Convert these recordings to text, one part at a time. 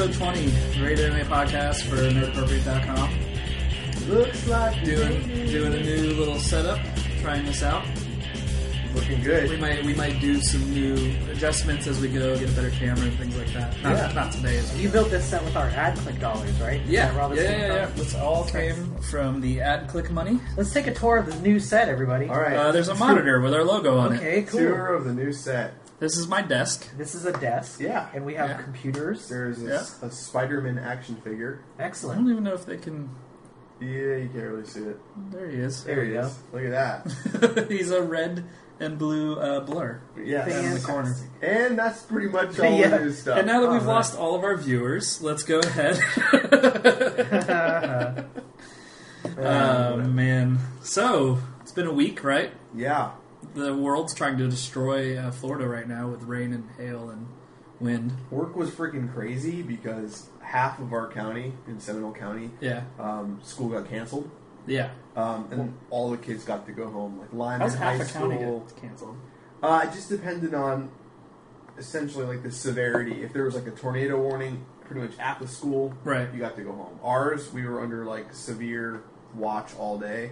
episode 20, Rated Anime Podcast for NerdAppropriate.com. Looks like Doing, doing a new little setup, trying this out. looking good. We good. might we might do some new adjustments as we go, get a better camera and things like that. Not, Yeah. not today. As well. You built this set with our ad click dollars, right? Is yeah, all yeah, came yeah, yeah. from? This all came from the ad click money. Let's take a tour of the new set, everybody. All right. Uh, there's a monitor with our logo on it. Okay, cool. Tour of the new set. This is my desk. This is a desk. Yeah. And we have Yeah. computers. There's a, Yeah. a Spider-Man action figure. Excellent. I Excellent. don't even know if they can. Yeah, you can't really see it. There he is. There, There he we is. Look at that. He's a red and blue uh, blur. Yeah. In the corner. And that's pretty much all Yeah. the new stuff. And now that we've Alright. lost all of our viewers, let's go ahead. oh man! So it's been a week, right? yeah. The world's trying to destroy uh, Florida right now with rain and hail and wind. Work was freaking crazy because half of our county in Seminole County, Yeah, um, school got canceled. yeah. Um, and all the kids got to go home. Like Lyman How's High half a county School. get canceled? Uh, it just depended on essentially like the severity. If there was like a tornado warning, pretty much at the school, Right. you got to go home. Ours, we were under like severe watch all day,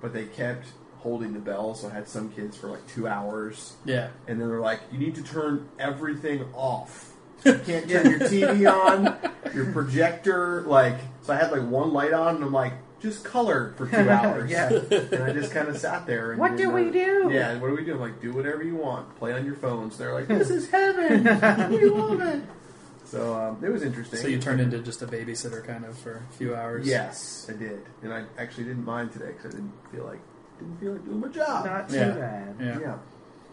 but they kept holding the bell, so I had some kids for like two hours, Yeah. and then they're like, "You need to turn everything off. You can't turn your TV on, your projector." Like, so I had like one light on, and I'm like, "Just color for two hours." Yeah. and I just kind of sat there. And What do we do? Yeah, what do we do? I'm like, do whatever you want. Play on your phones. They're like, this is heaven. we love it. So um, it was interesting. So you turned into just a babysitter kind of for a few hours. Yes, I did, and I actually didn't mind today because I didn't feel like didn't feel like doing my job. Not too Yeah. bad. Yeah. yeah.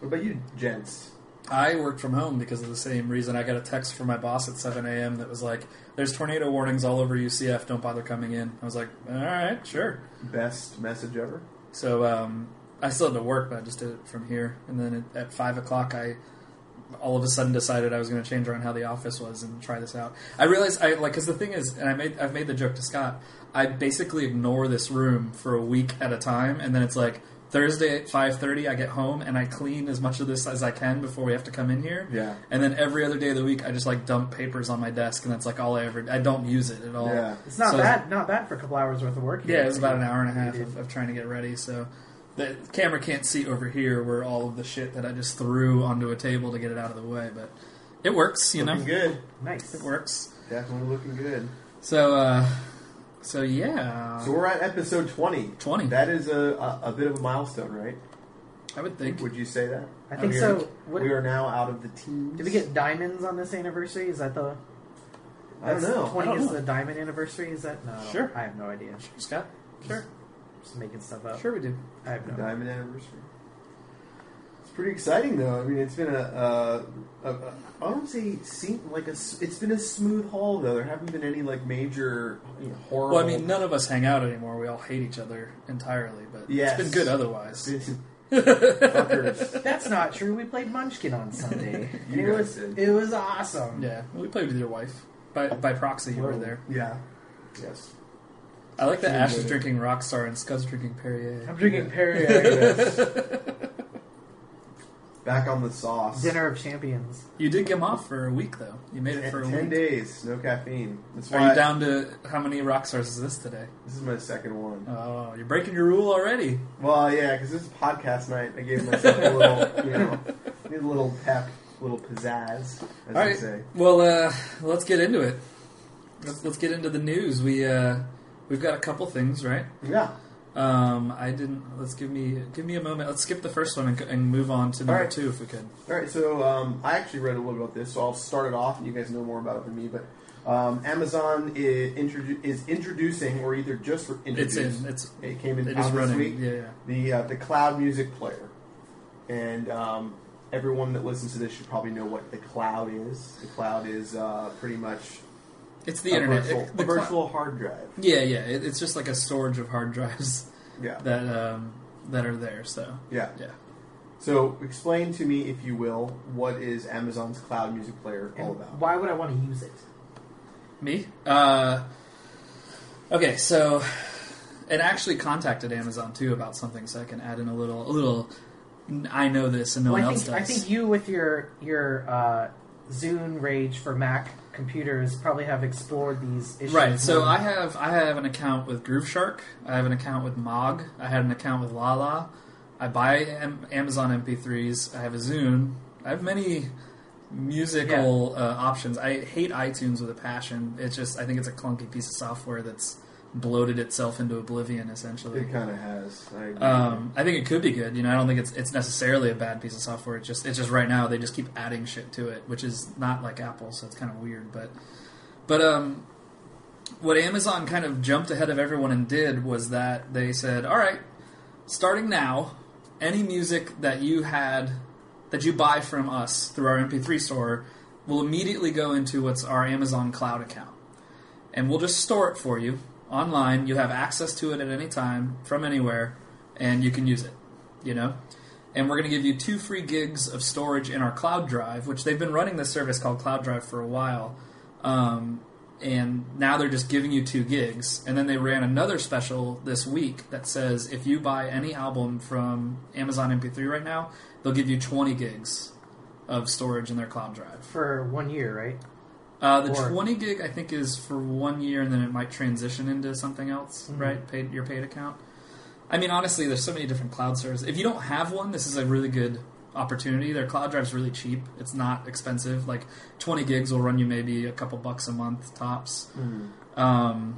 What about you, gents? I worked from home because of the same reason. I got a text from my boss at 7 a.m. that was like, "There's tornado warnings all over UCF. Don't bother coming in." I was like, "All right, sure." Best message ever. So um, I still had to work, but I just did it from here. And then at, at five o'clock, I all of a sudden decided I was going to change around how the office was and try this out. I realized I like because the thing is, and I made I've made the joke to Scott. I basically ignore this room for a week at a time, and then it's like Thursday at five thirty, I get home and I clean as much of this as I can before we have to come in here. Yeah. And then every other day of the week, I just like dump papers on my desk, and that's like all I ever. I don't use it at all. Yeah. It's not So- bad. Not bad for a couple hours worth of work. yeah, it was about an hour and a half of, of trying to get ready. So the camera can't see over here where all of the shit that I just threw onto a table to get it out of the way. But it works, you know. Looking good. Nice. It works. Definitely looking good. So, uh, so yeah, So we're at episode twenty. 20. That is a, a, a bit of a milestone, right? I would think. Would you say that? I think We so. are- What, we are now out of the teams. did we get diamonds on this anniversary? Is that the? I don't know. Twenty is the diamond anniversary. Is that no? Sure. I have no idea. Scott, sure, Just making stuff up. sure we do. I have no. Diamond anniversary. It's pretty exciting, though. I mean, it's been a, uh, a, a I don't say seem like a. s- It's been a smooth haul, though. There haven't been any like major you know, horrible. Well, I mean, none of us hang out anymore. We all hate each other entirely, but Yes. it's been good otherwise. fuckers. That's not true. We played Munchkin on Sunday. You it guys was did. it was awesome. Yeah, we played with your wife by by proxy. You were Whoa. there. Yeah. Yes. I like that She Ash is drinking Rockstar and Scott's drinking Perrier. I'm drinking Yeah. Perrier. Back on the sauce. Dinner of Champions. You did get him off for a week though. You made it for a Ten week. days, no caffeine. That's Are why you down to how many Rockstars is this today? This is my second one. Oh, you're breaking your rule already. Well, yeah, because this is podcast night. I gave myself a little, you know, need a little pep, a little pizzazz, as All they right. say. Well, uh, let's get into it. Let's, let's get into the news. We uh, we've got a couple things, right? Yeah. Um, I didn't. Let's give me give me a moment. Let's skip the first one and, and move on to number right. two if we could. All right. So um, I actually read a little bit about this, so I'll start it off, and you guys know more about it than me. But um, Amazon is, introdu- is introducing, or either just It's introduced. in. It's It came in it out this running. week. Yeah, yeah. The uh, the cloud music player, and um, everyone that listens to this should probably know what the cloud is. The cloud is uh, pretty much It's the a internet. virtual, It- a the cl- virtual hard drive. yeah, yeah. It, it's just like a storage of hard drives Yeah. that um, that are there. So Yeah. yeah. So explain to me, if you will, what is Amazon's cloud music player all And about? why would I want to use it? Me? Uh, okay, so it actually contacted Amazon too about something, so I can add in a little, a little. I know this and no well, one I else think I think you with your your uh, Zune Rage for Mac computers probably have explored these issues. Right. So more. I have I have an account with Grooveshark. I have an account with Mog. I had an account with Lala. I buy M- Amazon MP3s. I have a Zune. I have many musical uh, options. I hate iTunes with a passion. It's just I think it's a clunky piece of software that's bloated itself into oblivion essentially. It kind of has. I agree. Um, I think it could be good. You know, I don't think it's it's necessarily a bad piece of software. It's just it's just right now they just keep adding shit to it, which is not like Apple, so it's kind of weird. But but um, what Amazon kind of jumped ahead of everyone and did was that they said, all right, starting now, any music that you had that you buy from us through our MP3 store will immediately go into what's our Amazon Cloud account, and we'll just store it for you online. You have access to it at any time from anywhere, and you can use it. You know, and we're going to give you two free gigs of storage in our Cloud Drive, which they've been running this service called Cloud Drive for a while. Um, and now they're just giving you two gigs. And then they ran another special this week that says if you buy any album from Amazon MP3 right now, they'll give you 20 gigs of storage in their cloud drive. for one year, right? Uh, the Or- 20 gig, I think, is for one year, and then it might transition into something else, Mhm. right? Paid your paid account. I mean, honestly, there's so many different cloud services. If you don't have one, this is a really good opportunity. Their cloud drive's really cheap. It's not expensive. Like 20 gigs will run you maybe a couple bucks a month tops. Mhm. Um,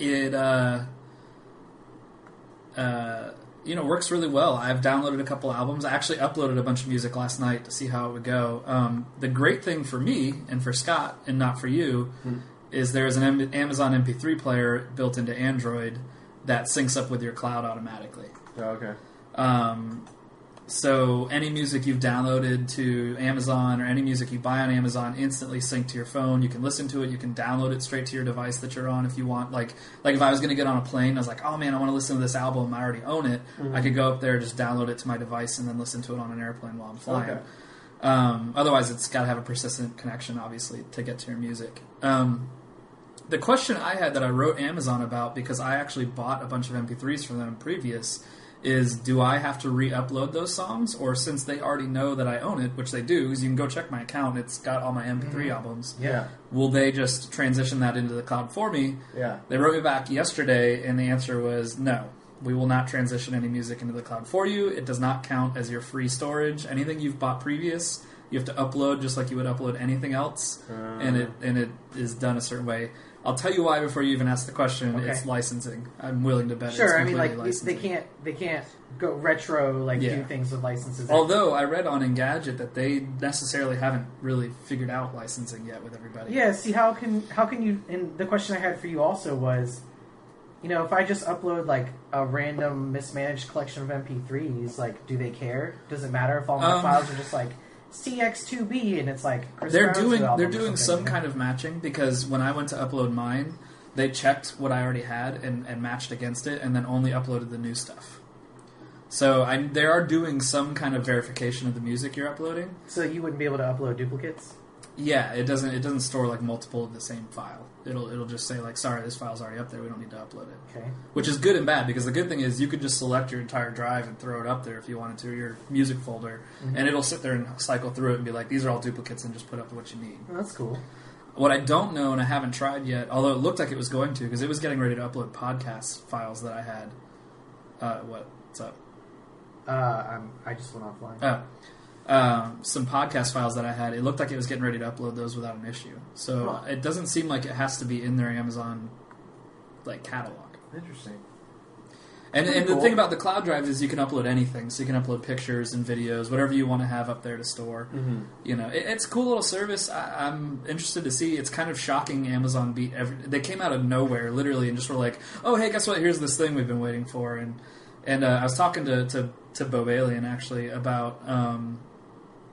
it uh, uh, you know it works really well. I've downloaded a couple albums. I actually uploaded a bunch of music last night to see how it would go. Um, the great thing for me and for Scott and not for you Hmm. is there's an M- Amazon MP3 player built into Android that syncs up with your cloud automatically. Oh, okay. Um, so any music you've downloaded to Amazon or any music you buy on Amazon instantly sync to your phone. You can listen to it. You can download it straight to your device that you're on if you want. Like like if I was going to get on a plane, I was like, oh man, I want to listen to this album. I already own it. I could go up there, just download it to my device, and then listen to it on an airplane while I'm flying. Okay. Um, otherwise, it's got to have a persistent connection, obviously, to get to your music. Um, the question I had that I wrote Amazon about because I actually bought a bunch of MP3s from them previous is do I have to re-upload those songs or since they already know that I own it, which they do, because you can go check my account, it's got all my MP3 albums. Yeah. Will they just transition that into the cloud for me? Yeah. They wrote me back yesterday, and the answer was no. We will not transition any music into the cloud for you. It does not count as your free storage. Anything you've bought previous, you have to upload just like you would upload anything else, Uh, and it and it is done a certain way. I'll tell you why before you even ask the question. Okay. It's licensing. I'm willing to bet. Sure. it's I mean, like they- they can't they can't go retro like Yeah. do things with licenses. Although I read on Engadget that they necessarily haven't really figured out licensing yet with everybody. Yeah, see how can how can you and the question I had for you also was you know, if I just upload like a random mismanaged collection of MP3s, like do they care? Does it matter if all my Um, files are just like CX2B and it's like Chris they're Brown's doing they're doing some kind of matching because when I went to upload mine, they checked what I already had and, and matched against it, and then only uploaded the new stuff. So I, they are doing some kind of verification of the music you're uploading. So you wouldn't be able to upload duplicates? Yeah, it doesn't it doesn't store like multiple of the same file. It'll it'll just say like, sorry, this file's already up there. We don't need to upload it. Okay. Which is good and bad because the good thing is you could just select your entire drive and throw it up there if you wanted to, your music folder, and it'll sit there and cycle through it and be like, these are all duplicates, and just put up what you need. Well, that's cool. What I don't know, and I haven't tried yet, although it looked like it was going to, because it was getting ready to upload podcast files that I had. Uh, what? What's up? Uh, I'm, I just went offline. Oh. Um, some podcast files that I had. It looked like it was getting ready to upload those without an issue. So Huh. it doesn't seem like it has to be in their Amazon like catalog. Interesting. And, Pretty and the thing about the cloud drive is you can upload anything. So you can upload pictures and videos, whatever you want to have up there to store. Mm-hmm. You know, it, it's a cool little service. I, I'm interested to see. It's kind of shocking. Amazon beat every. They came out of nowhere, literally, and just were like, "Oh, hey, guess what? Here's this thing we've been waiting for." And and uh, I was talking to to to Bob Alien actually about um,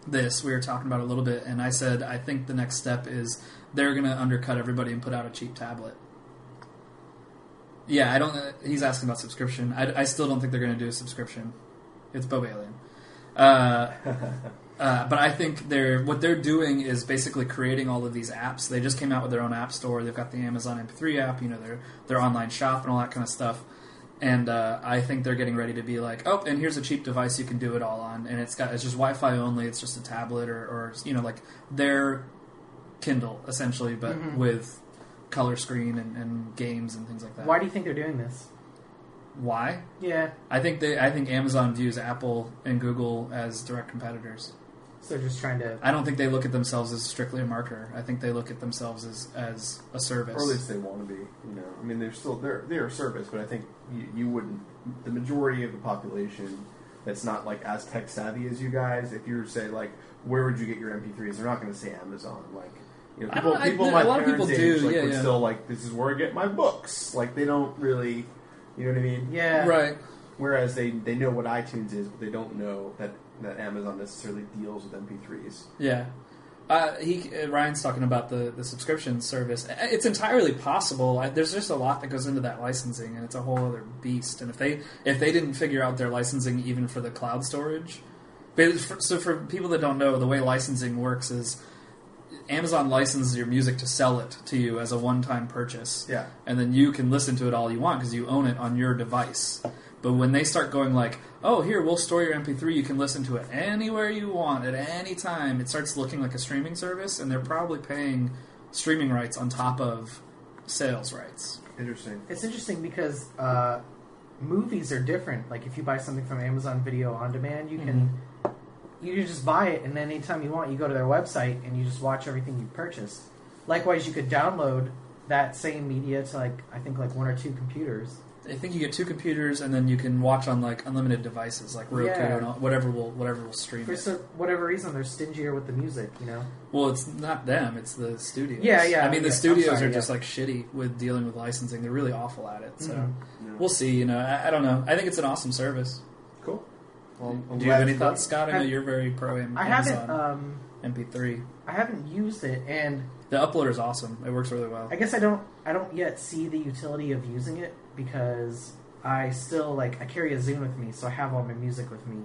this. We were talking about a little bit, and I said I think the next step is they're going to undercut everybody and put out a cheap tablet. Yeah, I don't. He's asking about subscription. I, I still don't think they're going to do a subscription. It's Bob Alien. Uh, uh, but I think they're what they're doing is basically creating all of these apps. They just came out with their own app store. They've got the Amazon MP3 app, you know, their their online shop and all that kind of stuff. And uh, I think they're getting ready to be like, oh, and here's a cheap device you can do it all on, and it's got it's just Wi-Fi only. It's just a tablet or, or you know, like they're Kindle essentially, but Mhm. with color screen and, and games and things like that. Why do you think they're doing this? Why? Yeah, I think they. I think Amazon views Apple and Google as direct competitors. So they're just trying to. I don't think they look at themselves as strictly a marketer. I think they look at themselves as as a service. Or at least they want to be. You know, I mean, they're still they're they're a service, but I think you, you wouldn't. The majority of the population that's not like as tech savvy as you guys. If you were to say like, where would you get your MP3s? They're not going to say Amazon. Like, you know, I people don't- I- people a my lot of parents' people age, do, like, yeah, would yeah. still like this is where I get my books. Like they don't really, you know what I mean? Yeah, right. Whereas they they know what iTunes is, but they don't know that that Amazon necessarily deals with MP3s. Yeah. Uh, he uh, Ryan's talking about the, the subscription service. It's entirely possible. I, there's just a lot that goes into that licensing, and it's a whole other beast. And if they if they didn't figure out their licensing even for the cloud storage, for, so for people that don't know, the way licensing works is Amazon licenses your music to sell it to you as a one time purchase, Yeah. and then you can listen to it all you want because you own it on your device. But when they start going like, "Oh, here we'll store your MP3, you can listen to it anywhere you want at any time," it starts looking like a streaming service, and they're probably paying streaming rights on top of sales rights. Interesting. It's interesting because uh, movies are different. Like if you buy something from Amazon Video on Demand, you can you can just buy it, and then anytime you want, you go to their website and you just watch everything you purchased. Likewise, you could download that same media to like I think like one or two computers. I think you get two computers, and then you can watch on like unlimited devices, like Roku Yeah. and all, whatever will whatever will stream For it. so, whatever reason, they're stingier with the music. You know. Well, it's not them; it's the studios. Yeah, yeah, I mean, the studios sorry, are just yeah. like shitty with dealing with licensing. They're really awful at it. So Mhm. Yeah. we'll see. You know, I, I don't know. I think it's an awesome service. Cool. Well, I'm Do you have any it's thoughts, Scott? I know you're very pro Am- I haven't um, MP3. I haven't used it, and The uploader is awesome. It works really well. I guess I don't I don't yet see the utility of using it because I still like I carry a Zune with me, so I have all my music with me.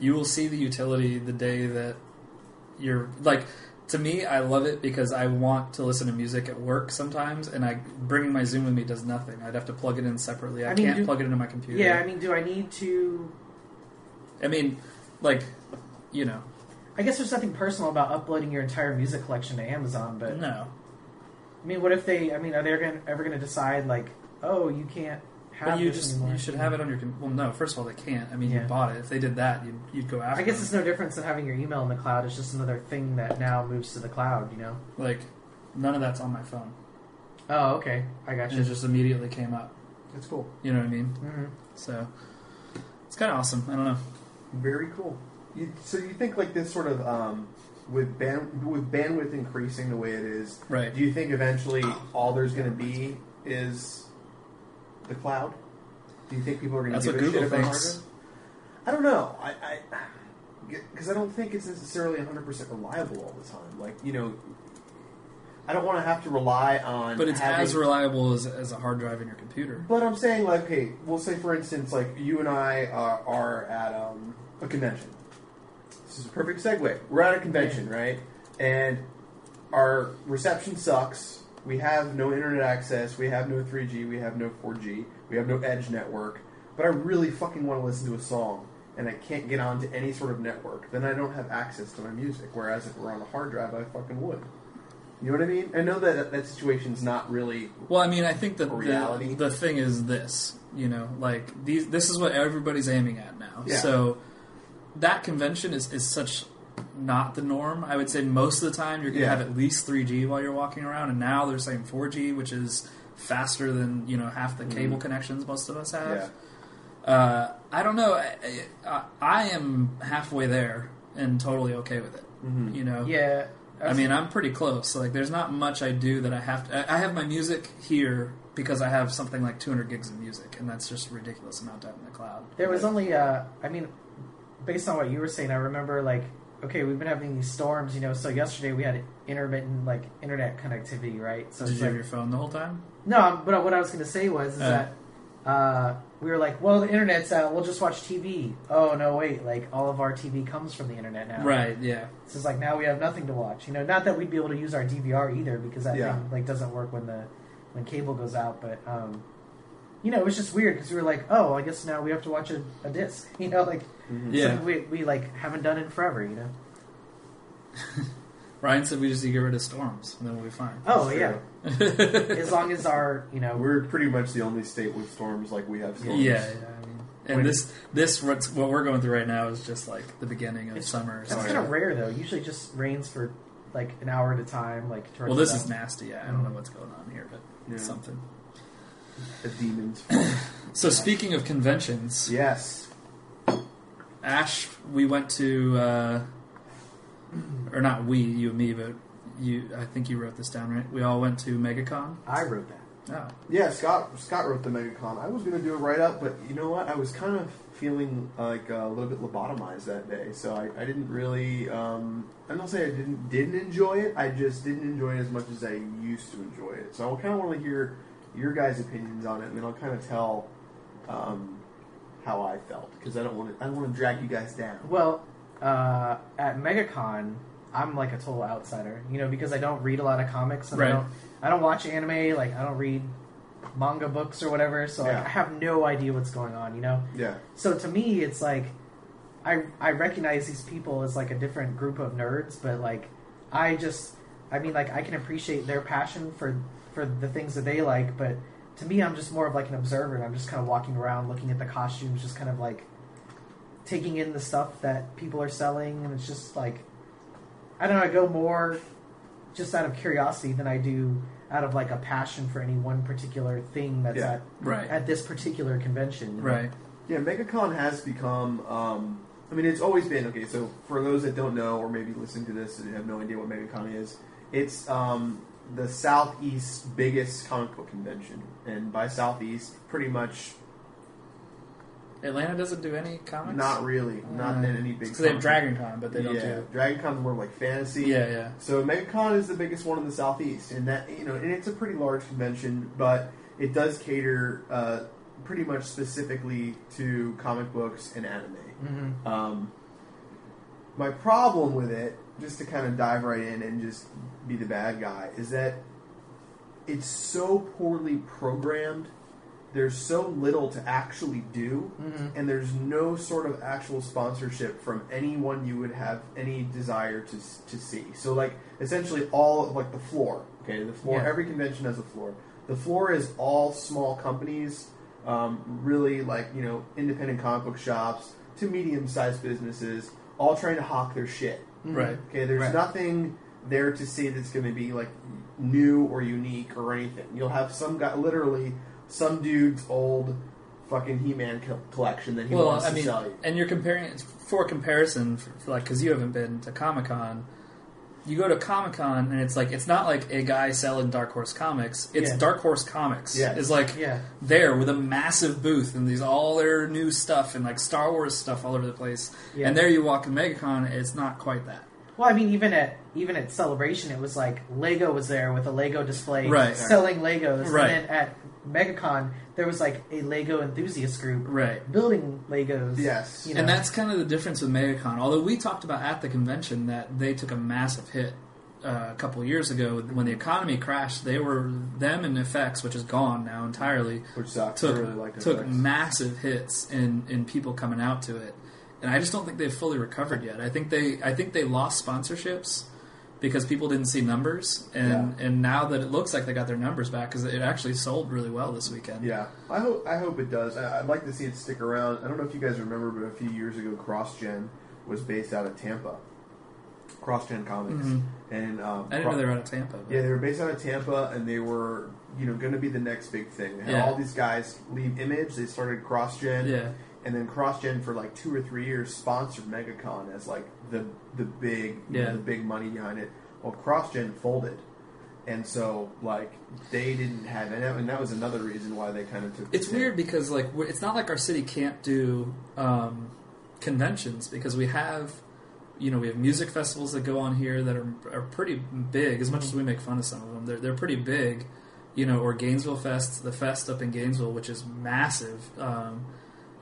You will see the utility the day that you're like. To me, I love it because I want to listen to music at work sometimes, and I bringing my Zune with me does nothing. I'd have to plug it in separately. I, I mean, can't do- plug it into my computer. Yeah, I mean, do I need to? I mean, like, you know, I guess there's nothing personal about uploading your entire music collection to Amazon, but no. I mean, what if they? I mean, are they ever going to decide like, oh, you can't have But you this just anymore? you should have it on your. com- Well, no. First of all, they can't. I mean, you bought it. If they did that, you'd, you'd go after. I guess them. it's no difference than having your email in the cloud. It's just another thing that now moves to the cloud. You know? like none of that's on my phone. Oh, okay, I got you. It just immediately came up. That's cool. You know what I mean? hmm So it's kind of awesome. I don't know. Very cool. You, so you think like this sort of um, with band with bandwidth increasing the way it is, Right. do you think eventually all there's going to be is the cloud? Do you think people are going to give a Google shit about thinks. hardware? I don't know. I because I, don't think it's necessarily 100 percent reliable all the time. Like you know, I don't want to have to rely on. But it's having, as reliable as, as a hard drive in your computer. But I'm saying, like, okay, we'll say, for instance, like you and I are, are at um, a convention. This is a perfect segue. We're at a convention, right? And our reception sucks. We have no internet access. We have no 3G. We have no 4G. We have no Edge network. But I really fucking want to listen to a song, and I can't get onto any sort of network. Then I don't have access to my music. Whereas if it were on a hard drive, I fucking would. You know what I mean? I know that that, that situation's not really Well, I mean, I think that Reality. the, the thing is this. You know, like these. This is what everybody's aiming at now. Yeah. So that convention is, is such not the norm. I would say most of the time you're going to Yeah. have at least 3G while you're walking around, and now they're saying 4G, which is faster than you know half the cable connections most of us have. Mm-hmm. yeah. Uh, I don't know. I, I, I am halfway there and totally okay with it. Mhm. You know. Yeah. I mean, I'm pretty close. Like, there's not much I do that I have to. I I have my music here because I have something like 200 gigs of music, and that's just a ridiculous amount to have in the cloud. There was only, uh, I mean, based on what you were saying, I remember like, okay, we've been having these storms, you know. So yesterday we had intermittent like internet connectivity, right? So Did it's you have your phone the whole time? no, but what I was going to say was is Uh. that uh, we were like, well, the internet's out, we'll just watch TV. Oh no, wait, like all of our TV comes from the internet now, Right. Yeah. So it's like now we have nothing to watch. You know, not that we'd be able to use our DVR either because that Yeah. thing like doesn't work when the when cable goes out. But um, you know, it was just weird because we were like, oh, I guess now we have to watch a, a disc. You know, like Mm-hmm. Yeah. something we we like haven't done in forever. You know. Ryan said we just need to get rid of storms, and then we'll be fine. Oh That's yeah, as long as our you know We're pretty much the only state with storms like we have storms. Yeah, yeah. I mean, and When- this this what's, what we're going through right now is just like the beginning of It's- summer. that's so- kind of rare though. Usually just rains for like an hour at a time. Like well, this is nasty. Yeah, I don't know what's going on here, but Yeah. something. The demons. So speaking of conventions, yes. Ash, we went to, uh, or not we, you and me, but you. I think you wrote this down, right? We all went to MegaCon. I wrote that. Oh, Yeah, Scott Scott wrote the MegaCon. I was going to do a write up, but you know what? I was kind of feeling like a little bit lobotomized that day, so I, I didn't really. Um, I don't say I didn't didn't enjoy it. I just didn't enjoy it as much as I used to enjoy it. So I kind of want to hear your guys' opinions on it, and then I'll kind of tell um, how I felt because I don't want to. I don't want to drag you guys down. Well, uh, at MegaCon, I'm like a total outsider, you know, because I don't read a lot of comics and I Right. don't I don't watch anime, like I don't read manga books or whatever, so like, Yeah. I have no idea what's going on, you know. Yeah. So to me, it's like I I recognize these people as like a different group of nerds, but like I just I mean like I can appreciate their passion for for the things that they like, but to me, I'm just more of like an observer, and I'm just kind of walking around, looking at the costumes, just kind of like taking in the stuff that people are selling, and it's just like I don't know. I go more just out of curiosity than I do out of like a passion for any one particular thing that's Yeah. at right, at this particular convention. you know? right. Yeah, MegaCon has become. Um, I mean, it's always been okay. So for those that don't know, or maybe listen to this and have no idea what MegaCon is, it's um, the southeast biggest comic book convention, and by southeast, pretty much Atlanta doesn't do any comics. not really, not Uh, in any big. because they have comic- Dragon Con, but they don't yeah, do. Dragon Con's more like fantasy. Yeah, yeah. So MegaCon is the biggest one in the southeast, and that you know, and it's a pretty large convention, but it does cater uh, pretty much specifically to comic books and anime. Mhm. Um, my problem with it, just to kind of dive right in and just be the bad guy, is that it's so poorly programmed. There's so little to actually do, Mhm. and there's no sort of actual sponsorship from anyone you would have any desire to to see. So, like essentially, all of like the floor. Okay, the floor. Yeah. Every convention has a floor. The floor is all small companies, um, really like you know independent comic book shops to medium sized businesses, all trying to hawk their shit. Mhm. Right. Okay, there's Right. nothing there to say that's going to be like new or unique or anything. You'll have some guy, literally some dude's old fucking He-Man co- collection that he well, wants I to mean, sell you. and you're comparing for comparison, for, for like because you haven't been to Comic Con. You go to Comic Con and it's like it's not like a guy selling Dark Horse comics. It's Yeah. Dark Horse Comics. Yes. It's like Yeah. there with a massive booth and these all their new stuff and like Star Wars stuff all over the place. Yeah. And there you walk in MegaCon, it's not quite that. Well, I mean, even at even at Celebration, it was like Lego was there with a Lego display, Right. selling Legos. Right. And then at MegaCon, there was like a Lego enthusiast group Right. building Legos. Yes. you know. And that's kind of the difference with MegaCon. Although we talked about at the convention that they took a massive hit uh, a couple years ago when the economy crashed. They were them and FX, which is gone now entirely, which sucks. took I really like took FX. massive hits in in people coming out to it. And I just don't think they've fully recovered yet. I think they I think they lost sponsorships because people didn't see numbers, and and now that it looks like they got their numbers back because it actually sold really well this weekend. Yeah, I hope I hope it does. I, I'd like to see it stick around. I don't know if you guys remember, but a few years ago, CrossGen was based out of Tampa. CrossGen Comics, Mhm. and um, I didn't Cro- know they were out of Tampa. but- Yeah, they were based out of Tampa, and they were, you know, going to be the next big thing. They had Yeah. all these guys leave Image. They started CrossGen, yeah. and then CrossGen for like two or three years sponsored MegaCon as like the the big, you know, Yeah. the big money behind it. Well, CrossGen folded, and so like they didn't have, and that, and that was another reason why they kind of took. It's weird because like it's not like our city can't do um, conventions because we have you know we have music festivals that go on here that are are pretty big. As much as we make fun of some of them, they're they're pretty big. You know, or Gainesville Fest, the fest up in Gainesville, which is massive. Um,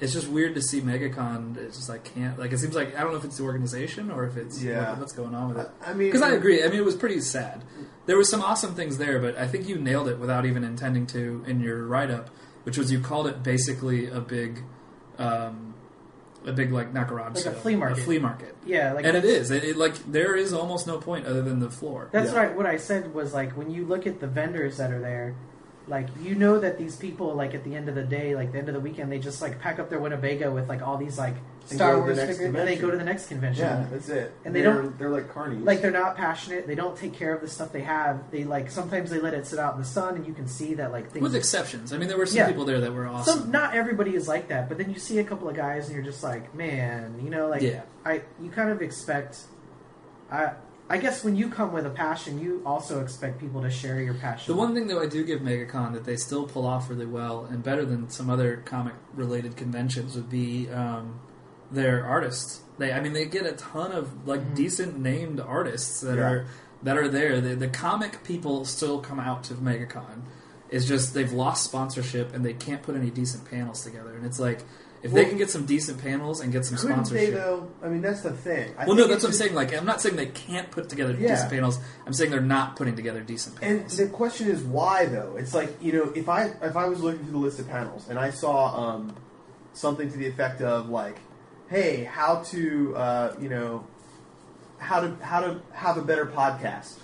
it's just weird to see MegaCon. It's just like can't like it seems like I don't know if it's the organization or if it's Yeah. what- what's going on with it. I mean, Because I agree. I mean, it was pretty sad. There was some awesome things there, but I think you nailed it without even intending to in your write up, which was you called it basically a big, um, a big like not garage Like a flea market. a flea market, Yeah, like and it is. It, it like there is almost no point other than the floor. That's Yeah. right. What I said was like when you look at the vendors that are there, like you know that these people like at the end of the day, like the end of the weekend, they just like pack up their Winnebago with like all these like And Star go to the Wars next figures, and they convention. go to the next convention. Yeah, that's it. And they they're, don't- They're like carnies. Like they're not passionate. They don't take care of the stuff they have. They like sometimes they let it sit out in the sun, and you can see that like things. With exceptions, I mean, there were some Yeah. people there that were awesome. Some not everybody is like that, but then you see a couple of guys, and you're just like, man, you know, like Yeah. I you kind of expect. I I guess when you come with a passion, you also expect people to share your passion. The one thing though I do give MegaCon that they still pull off really well and better than some other comic related conventions would be um, their artists. They I mean they get a ton of like Mhm. decent named artists that Yeah. are that are there. The, the comic people still come out to MegaCon. It's just they've lost sponsorship and they can't put any decent panels together. And it's like if they can get some decent panels and get some couldn't they sponsorship. though? I mean, that's the thing. I well, no, that's what I'm just- saying. Like, I'm not saying they can't put together Yeah. decent panels. I'm saying they're not putting together decent panels. And the question is why though? It's like you know, if I if I was looking through the list of panels and I saw um, something to the effect of like, hey, how to uh, you know, how to how to have a better podcast.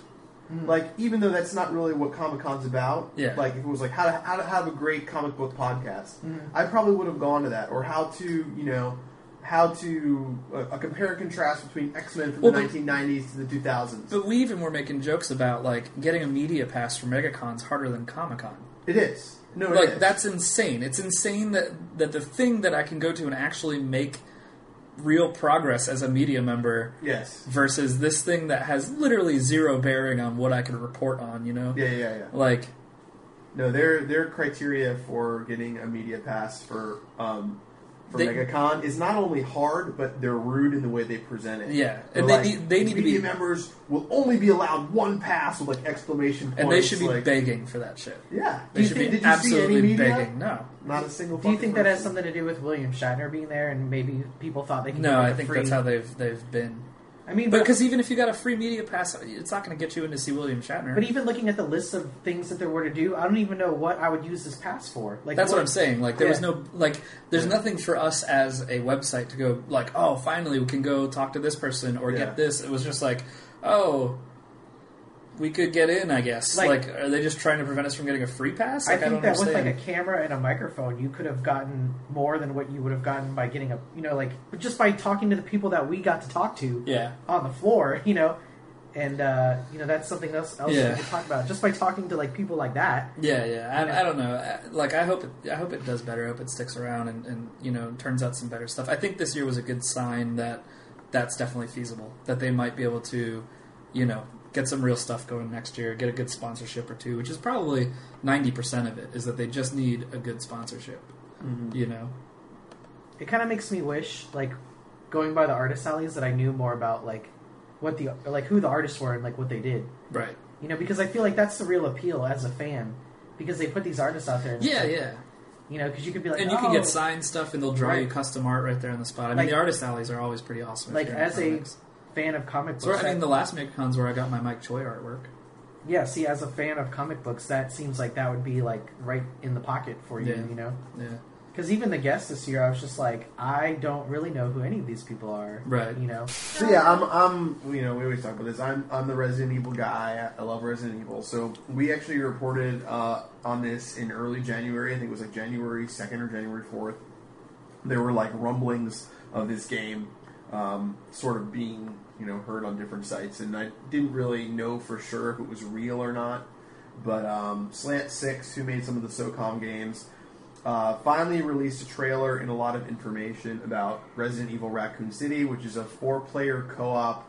Mm. Like even though that's not really what Comic Con's about, Yeah. Like if it was like how to how to have a great comic book podcast, Mhm. I probably would have gone to that or how to you know. How to uh, a compare and contrast between X Men from Well, the 1990s to the 2000s. But we even were making jokes about like getting a media pass for MegaCon's harder than Comic Con. it is no, Like is. that's insane. It's insane that that the thing that I can go to and actually make real progress as a media member yes, versus this thing that has literally zero bearing on what I can report on. You know, yeah, yeah, yeah. like No, their their criteria for getting a media pass for um, for They- MegaCon is not only hard, but they're rude in the way they present it. Yeah, They're and they like, need- they need to media be- members will only be allowed one pass with like exclamation points. and they should be like, begging for that shit. Yeah, They you should think- be did you see absolutely any media? begging. No, not a single. Do you fucking think that has something to do with William Shatner being there, and maybe people thought they could? no, get, like, I a think free... that's how they've they've been. I mean, But but because even if you got a free media pass, it's not going to get you in to see William Shatner. but even looking at the list of things that there were to do, I don't even know what I would use this pass for. Like That's what I'm saying. Like there was no like there's Yeah. nothing for us as a website to go like, oh, finally we can go talk to this person or Yeah. get this. It was just like, oh, we could get in, I guess. Like, Like- are they just trying to prevent us from getting a free pass? I Like, I, think don't that with like a camera and a microphone, you could have gotten more than what you would have gotten by getting a, you know, like just by talking to the people that we got to talk to yeah, on the floor, you know, and uh, you know that's something else else Yeah. we could talk about just by talking to like people like that. yeah, yeah. I. I don't know. Like I hope it. I hope it does better. I hope it sticks around and, and you know turns out some better stuff. I think this year was a good sign that that's definitely feasible. That they might be able to, you know, get some real stuff going next year. Get a good sponsorship or two, which is probably ninety percent of it. Is that they just need a good sponsorship. Mhm. You know. It kind of makes me wish, like, going by the artist alleys, that I knew more about like what the like who the artists were and like what they did. Right. You know, because I feel like that's the real appeal as a fan, because they put these artists out there. And Yeah, like, yeah. You know, because you could be like, and you oh, can get signed stuff, and they'll draw you custom art right there on the spot. I mean, Like- the artist alleys are always pretty awesome. like as a comics. Fan of comic books. So, I mean, the last MegaCon's where I got my Mike Choi artwork. yeah, see, as a fan of comic books, that seems like that would be like right in the pocket for you. Yeah. You know, Yeah. because even the guests this year, I was just like, I don't really know who any of these people are. Right. You know. So yeah, I'm, I'm, you know, we always talk about this. I'm, I'm the Resident Evil guy. I love Resident Evil. So we actually reported uh, on this in early January. I think it was like January second or January fourth. There were like rumblings of this game, um, sort of being, you know, heard on different sites, and I didn't really know for sure if it was real or not. But um, Slant Six, who made some of the SOCOM games, uh, finally released a trailer and a lot of information about Resident Evil Raccoon City, which is a four-player co-op,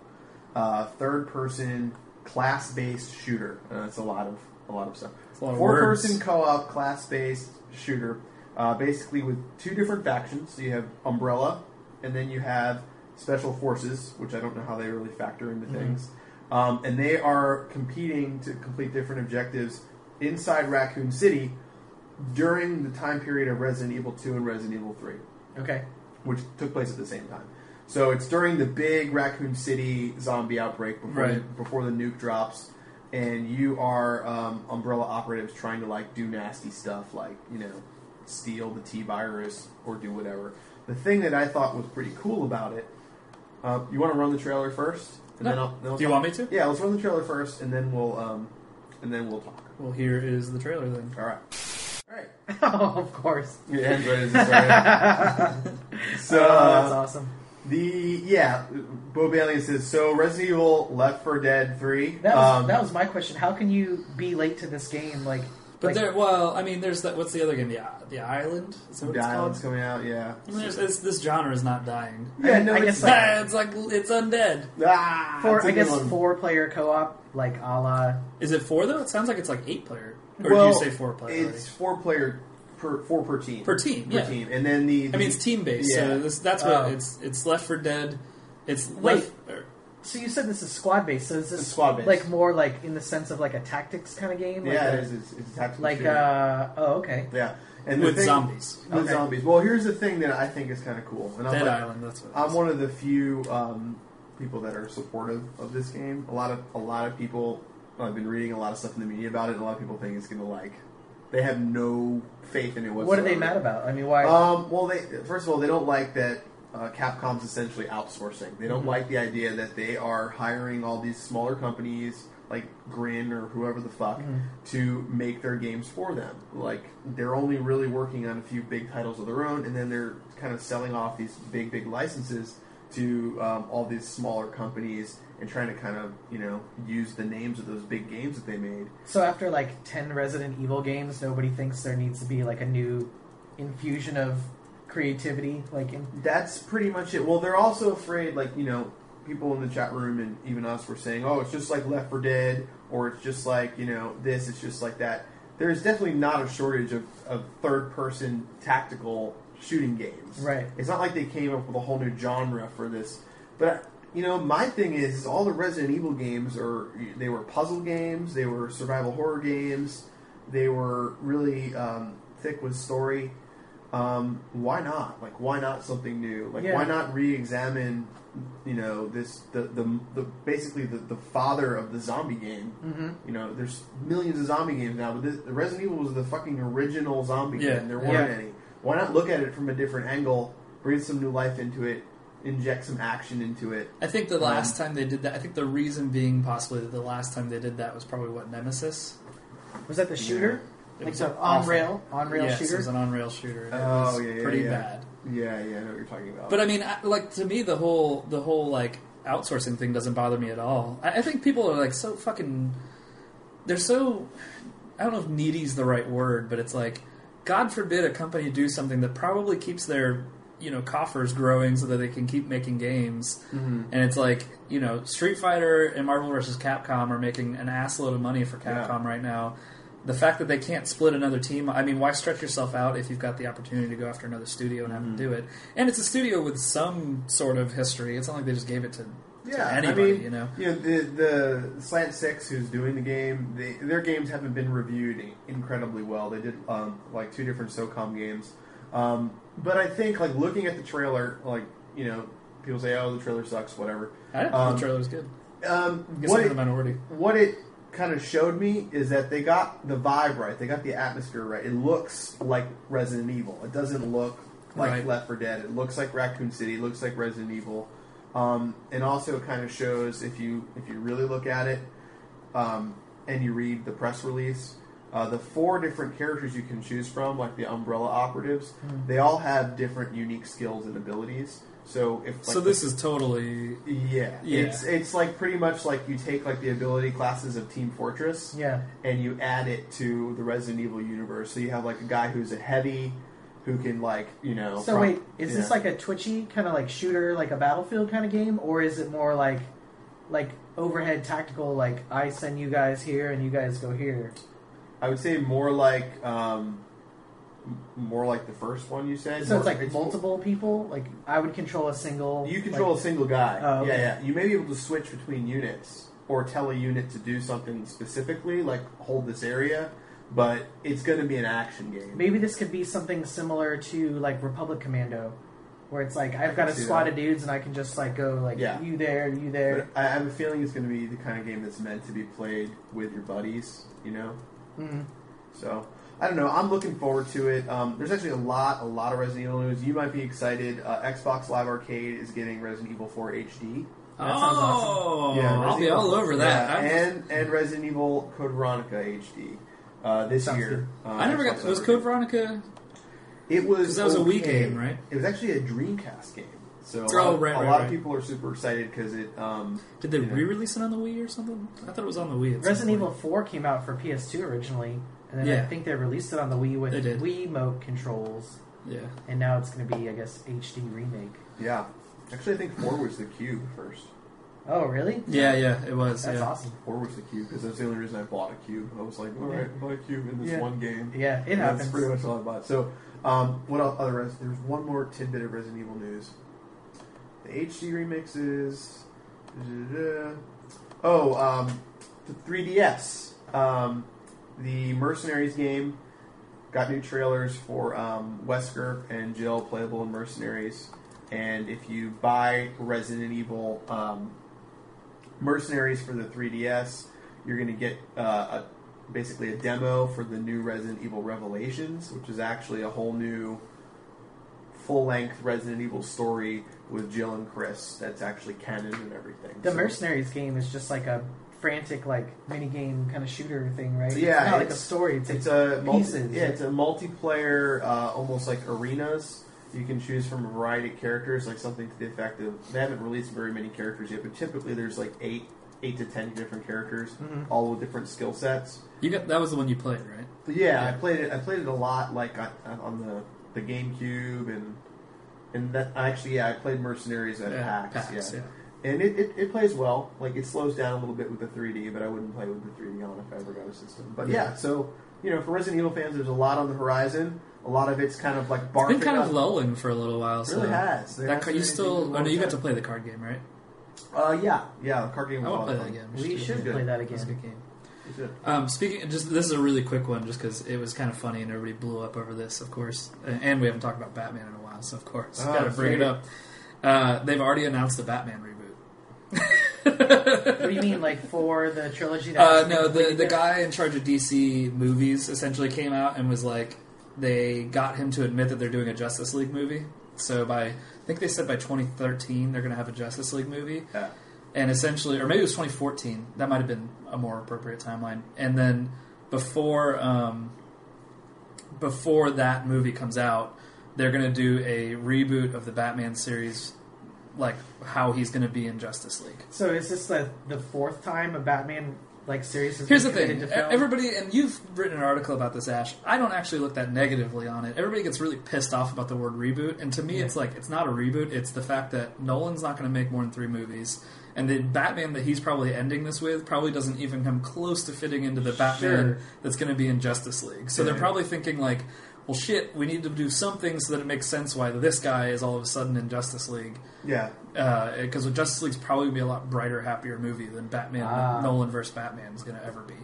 uh, third-person, class-based shooter. Uh, that's a lot of a lot of stuff. It's a lot of Four-person co-op, class-based shooter, uh, basically with two different factions. So you have Umbrella, and then you have Special Forces, which I don't know how they really factor into Mhm. things. Um, and they are competing to complete different objectives inside Raccoon City during the time period of Resident Evil 2 and Resident Evil 3, Okay. which took place at the same time. So it's during the big Raccoon City zombie outbreak before the, before the nuke drops, and you are um, Umbrella operatives trying to like do nasty stuff, like you know, steal the T virus or do whatever. the thing that I thought was pretty cool about it. Uh, you want to run the trailer first, and No. then I'll. Then I'll Do you talk- want me to? Yeah, let's run the trailer first, and then we'll um, and then we'll talk. Well, here is the trailer then. All right. All right. oh, of course. It ends right as it started. so oh, uh, that's awesome. the yeah, Bo Balian says so. Resident Evil, Left 4 Dead Three. That was, um, that was my question. How can you be late to this game? Like, But like, there, well, I mean, there's that. What's the other game? The the Island. Is that what the it's island's called? coming out. Yeah. I mean, there's, it's, this genre is not dying. Yeah, no, I it's, guess, like- it's like it's undead. ah, four, it's a I good guess one. four player co op, like a la. Is it four though? It sounds like it's like eight player. Or well, did you say four player? It's four player per four per team. Per team, Per yeah. team, and then the, I mean, it's team based, Yeah. so this, that's what Oh. it's. It's Left 4 Dead. It's Wait. left. So you said this is squad based. So is this It's squad-based. like more like in the sense of like a tactics kind of game? Like yeah, a- it is. It's, it's a tactical Like, shooter. uh, oh, okay. yeah, and with thing- zombies. With Okay. zombies. Well, here's the thing that I think is kind of cool, and I'm Dead like, Island. That's what. I'm one of the few um, people that are supportive of this game. A lot of a lot of people. I've been reading a lot of stuff in the media about it, and a lot of people think it's going to like. They have no faith in it whatsoever. What are they mad about? I mean, why? Um, well, they first of all, they don't like that uh, Capcom's essentially outsourcing. They don't Mhm. like the idea that they are hiring all these smaller companies like Grin or whoever the fuck Mhm. to make their games for them. Like they're only really working on a few big titles of their own, and then they're kind of selling off these big, big licenses to um, all these smaller companies and trying to kind of you know use the names of those big games that they made. so after like ten Resident Evil games, nobody thinks there needs to be like a new infusion of creativity, like in That's pretty much it. Well, they're also afraid, like you know, people in the chat room and even us were saying, "Oh, it's just like Left 4 Dead," or "It's just like you know this." It's just like that. There is definitely not a shortage of, of third-person tactical shooting games. Right. It's not like they came up with a whole new genre for this. But you know, my thing is, is all the Resident Evil games are they were puzzle games, they were survival horror games, they were really um, thick with story. Um, why not? Like, why not something new? Like, Yeah. why not re-examine? You know, this the the, the basically the, the father of the zombie game. mm-hmm. You know, there's millions of zombie games now, but this, the Resident Evil was the fucking original zombie Yeah. game. There weren't Yeah. any. Why not look at it from a different angle, breathe some new life into it, inject some action into it? I think the last time they did that, I think the reason being possibly that the last time they did that was probably what Nemesis. Was that the shooter? It Like was the awful. on rail, on rail yes, shooter. it was an on-rail shooter. and It Oh, was yeah, yeah, pretty yeah. bad. Yeah, yeah, I know what you're talking about. But I mean, I- like to me, the whole the whole like outsourcing thing doesn't bother me at all. I, I think people are like so fucking. They're so. I don't know if needy's the right word, but it's like, God forbid a company do something that probably keeps their you know coffers growing so that they can keep making games. Mhm. And it's like you know, Street Fighter and Marvel vs. Capcom are making an assload of money for Yeah. Capcom right now. The fact that they can't split another team, I mean, why stretch yourself out if you've got the opportunity to go after another studio and have them do it? And it's a studio with some sort of history. It's not like they just gave it to, to yeah, anybody, I mean, you know. You know, the the Slant Six, who's doing the game, they, their games haven't been reviewed incredibly well. They did um, like two different SOCOM games, um, but I think like looking at the trailer, like you know, people say, "Oh, the trailer sucks," whatever. I don't know. Um, the trailer was good. Um, I guess what I'm it, the minority. what it kind of showed me is that they got the vibe right. They got the atmosphere right. It looks like Resident Evil. It doesn't look like Right. Left 4 Dead. It looks like Raccoon City. It looks like Resident Evil. Um, and also, it kind of shows if you if you really look at it um, and you read the press release. Uh, the four different characters you can choose from, like the Umbrella Operatives, Hmm. they all have different unique skills and abilities. So if like, so this is totally yeah, Yeah. it's it's like pretty much like you take like the ability classes of Team Fortress yeah. and you add it to the Resident Evil universe. So you have like a guy who's a heavy, who can like you know. So from- wait, is this like a twitchy kind of like shooter, like a battlefield kind of game, or is it more like like overhead tactical? Like I send you guys here and you guys go here. I would say more like um, more like the first one you said. So More- it's like multiple people. Like I would control a single. You control like- a single guy. Oh, okay. Yeah, yeah. You may be able to switch between units or tell a unit to do something specifically, like hold this area. But it's going to be an action game. Maybe this could be something similar to like Republic Commando, where it's like I've got a squad that. of dudes and I can just like go like Yeah. you there, you there. But I have a feeling it's going to be the kind of game that's meant to be played with your buddies, you know. Mhm. So, I don't know. I'm looking forward to it. Um, there's actually a lot, a lot of Resident Evil news. You might be excited. Uh, Xbox Live Arcade is getting Resident Evil 4 HD. That sounds oh, Yeah, I'll Resident be Evil- all over that. Yeah, I, and and Resident Evil Code Veronica HD uh, this Sounds year. Uh, I never got. Xbox Was Code Veronica? It was that was a Wii game, right? It was actually a Dreamcast game. So a Oh, lot, of- right, a right, lot right. of people are super excited because it. Um, Did they you re-release it on the Wii or something? I thought it was on the Wii. Resident. Evil 4 came out for PS2 originally, and then I think they released it on the Wii with They. Wii Mote controls, Yeah. and now it's going to be, I guess, HD remake. Yeah, actually, I think four was the cube first. Oh, really? Yeah, yeah, it was. That's yeah. awesome. Four was the cube because that's the only reason I bought a cube. I was like, all right, I'll buy a cube in this Yeah. one game. Yeah, it And happens. That's pretty much all I bought. So, um, what else, other? Res- there's one more tidbit of Resident Evil news. The HD remixes. da-da-da. Oh, um, the 3DS. Um, the Mercenaries game got new trailers for um, Wesker and Jill playable in Mercenaries. And if you buy Resident Evil um, Mercenaries for the 3DS, you're going to get uh, a basically a demo for the new Resident Evil Revelations, which is actually a whole new full length Resident Evil story with Jill and Chris that's actually canon and everything. The So- Mercenaries game is just like a frantic, like, mini game kind of shooter thing, right? Yeah, It's not like a story. It's, It's like a multi, pieces. yeah, it's a multiplayer, uh, almost like arenas. You can choose from a variety of characters, like something to the effect of. They haven't released very many characters yet, but typically there's like eight, eight to ten different characters, Mhm. all with different skill sets. You got that was the one you played, right? But yeah, I played it. I played it a lot, like on, on the the GameCube, and and that actually, yeah, I played Mercenaries at PAX, PAX, yeah. yeah. And it, it, it plays well. Like it slows down a little bit with the 3D, but I wouldn't play with the 3D on if I ever got a system. But yeah, Yeah. so you know, for Resident Evil fans, there's a lot on the horizon. A lot of it's kind of like It's barfing been kind up. of lulling for a little while. It So really has. There That hasn't you still? Oh no, you got to play the card game, right? Uh, yeah, yeah. The card game I want to play that again. we It's should play that It's a good game. It's. Um, speaking, just this is a really quick one, just because it was kind of funny and everybody blew up over this, of course. And- And we haven't talked about Batman in a while, so of course, Oh, got to bring it up. Uh, they've already announced the Batman What do you mean, like, for the trilogy? That Uh, no, the the guy in charge of DC movies essentially came out and was like, they got him to admit that they're doing a Justice League movie. So by, I think they said by 2013 they're going to have a Justice League movie, Yeah. and essentially, or maybe it was 2014. That might have been a more appropriate timeline. And then before um, before that movie comes out, they're going to do a reboot of the Batman series, like how he's going to be in Justice League. So is this the the fourth time a Batman like series has Here's the thing: committed to film? everybody, and you've written an article about this, Ash. I don't actually look that negatively on it. Everybody gets really pissed off about the word reboot, and to me, Yeah. it's like it's not a reboot. It's the fact that Nolan's not going to make more than three movies, and the Batman that he's probably ending this with probably doesn't even come close to fitting into the Batman Sure. that's going to be in Justice League. So they're probably thinking like. Well, shit. We need to do something so that it makes sense why this guy is all of a sudden in Justice League Yeah. because Justice League's probably gonna be a lot brighter, happier movie than Batman Ah. Nolan versus Batman is going to ever be.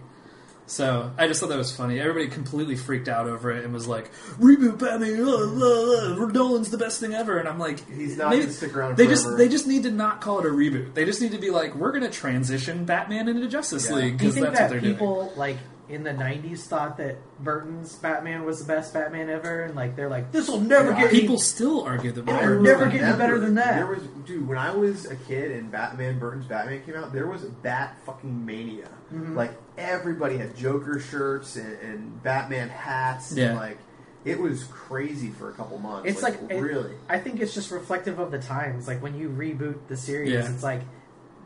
So I just thought that was funny. Everybody completely freaked out over it and was like, "Reboot Batman! Uh, uh, uh, Nolan's the best thing ever." And I'm like, He's not maybe- going to stick around They forever. just they just need to not call it a reboot. They just need to be like, "We're going to transition Batman into Justice Yeah. League Do you because think that's what that they're doing." people like in the '90s thought that Burton's Batman was the best Batman ever, and like they're like, this will never Yeah, get People any- still argue that. It'll Batman- never remember get any better than that. There was, dude, when I was a kid and Batman Burton's Batman came out, there was Bat fucking mania. Mhm. Like everybody had Joker shirts and, and Batman hats. Yeah. And, like it was crazy for a couple months. It's like, it- really. I think it's just reflective of the times. Like when you reboot the series, Yeah. it's like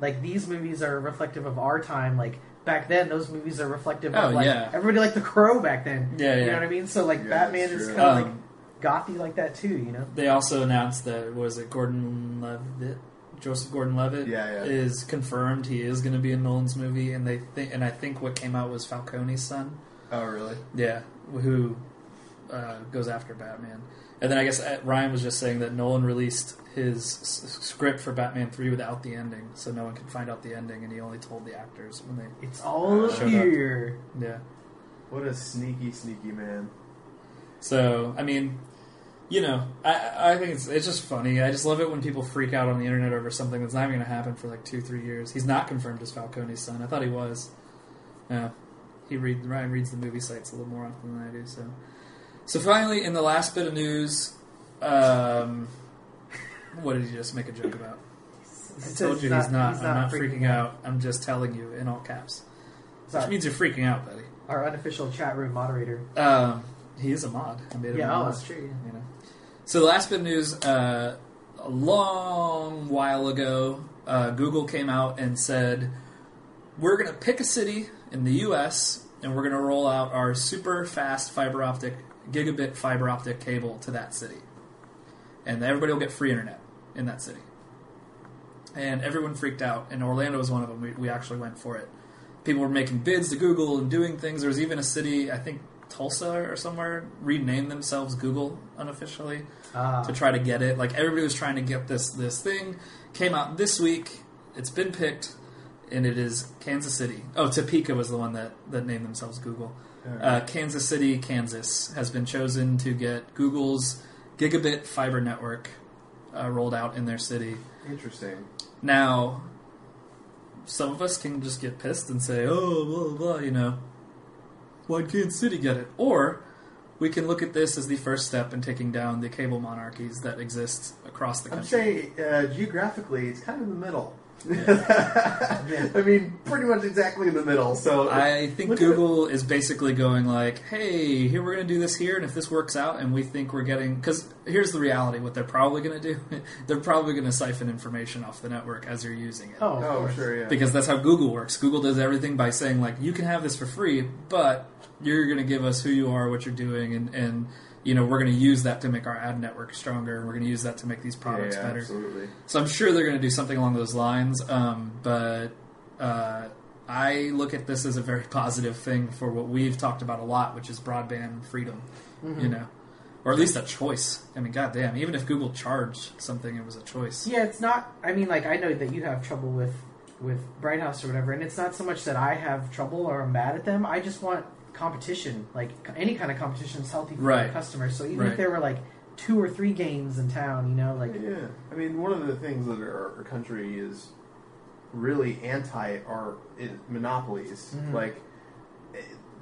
like these movies are reflective of our time. Like back then, those movies are reflective Oh, of like yeah. everybody liked the Crow back then. Yeah, you yeah. know what I mean. So like Yeah, Batman is kind of like Um, gothy like that too. You know. They also announced that what was it Gordon Levitt, Joseph Gordon-Levitt, Yeah, yeah. is confirmed he is going to be in Nolan's movie, and they think, and I think what came out was Falcone's son, Oh, really? yeah, who uh, goes after Batman. And then I guess uh, Ryan was just saying that Nolan released his s- script for Batman Three without the ending, so no one could find out the ending, and he only told the actors when they, It's all Showed up up. here. yeah. What a sneaky, sneaky man. So I mean, you know, I I think it's it's just funny. I just love it when people freak out on the internet over something that's not even going to happen for like two three years. He's not confirmed as Falcone's son. I thought he was. Yeah. he read Ryan reads the movie sites a little more often than I do. So, so finally, in the last bit of news, um, what did he just make a joke about? I told you he's not. He's I'm not freaking, freaking out. I'm just telling you in all caps, which means you're freaking out, buddy. Our unofficial chat room moderator. Um, he is a mod. I made him Yeah, a oh, mod. that's true. You know. So the last bit of news, uh, a long while ago, uh, Google came out and said, "We're going to pick a city in the U.S. and we're going to roll out our super fast fiber optic gigabit fiber optic cable to that city, and everybody will get free internet in that city." And everyone freaked out, and Orlando was one of them. We, we actually went for it. People were making bids to Google and doing things. There was even a city, I think Tulsa or somewhere, renamed themselves Google unofficially Ah, to try to get it. Like everybody was trying to get this this thing. Came out this week. It's been picked, and it is Kansas City. Oh, Topeka was the one that that named themselves Google. Uh, Kansas City, Kansas has been chosen to get Google's gigabit fiber network uh, rolled out in their city. Interesting. Now, some of us can just get pissed and say, "Oh, blah blah,", blah you know. Why can't City get it? Or we can look at this as the first step in taking down the cable monarchies that exist across the country. Country. saying uh, geographically, it's kind of in the middle. I mean, pretty much exactly in the middle. So I think Google is basically going like, "Hey, here we're going to do this here, and if this works out, and we think we're getting because here's the reality: what they're probably going to do, they're probably going to siphon information off the network as you're using it. oh, Oh, sure, yeah. because that's how Google works. Google does everything by saying like you can have this for free, but you're going to give us who you are, what you're doing, and and you know we're going to use that to make our ad network stronger, and we're going to use that to make these products yeah, better. absolutely. So I'm sure they're going to do something along those lines. Um, but uh, I look at this as a very positive thing for what we've talked about a lot, which is broadband freedom. Mm-hmm. You know. Or at least a choice. I mean, goddamn! Even if Google charged something, it was a choice. Yeah, it's not. I mean, like I know that you have trouble with with Bright House or whatever, and it's not so much that I have trouble or I'm mad at them. I just want competition. Like any kind of competition is healthy for Right. the customers. So even Right. if there were like two or three games in town, you know, like yeah, I mean, one of the things that our, our country is really anti are is monopolies. Mhm. Like, eh,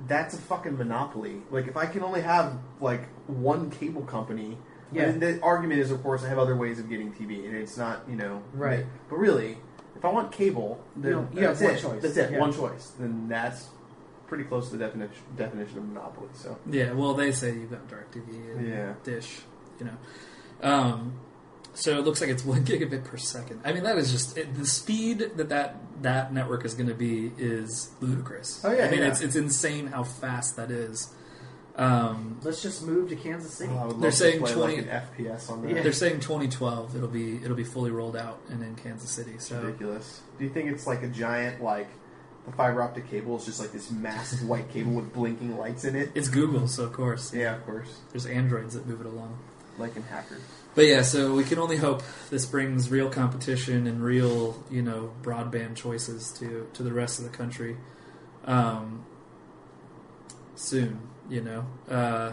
that's a fucking monopoly. Like, if I can only have like one cable company, Yeah. And the argument is, of course, I have other ways of getting TV, and it's not, you know, Right. But really, if I want cable, then You- you have that's one it. choice. That's it, Yeah. one choice. Then that's pretty close to the definition definition of monopoly. So Yeah, well, they say you've got DirecTV and Yeah. Dish, you know. Um, so it looks like it's one gigabit per second. I mean, that is just it, the speed that that, that network is going to be is ludicrous. Oh, yeah, I mean, yeah. it's it's insane how fast that is. Um, let's just move to Kansas City. Oh, I would They're love saying play 20 like an FPS on that. Yeah. they're saying 2012 it'll be it'll be fully rolled out and in Kansas City. So ridiculous. Do you think it's like a giant like the fiber optic cable is just like this massive white cable with blinking lights in it? it's Google, so of course Yeah, of course. there's androids that move it along. Like in hackers. But yeah, so we can only hope this brings real competition and real, you know, broadband choices to to the rest of the country um, soon. You know, uh,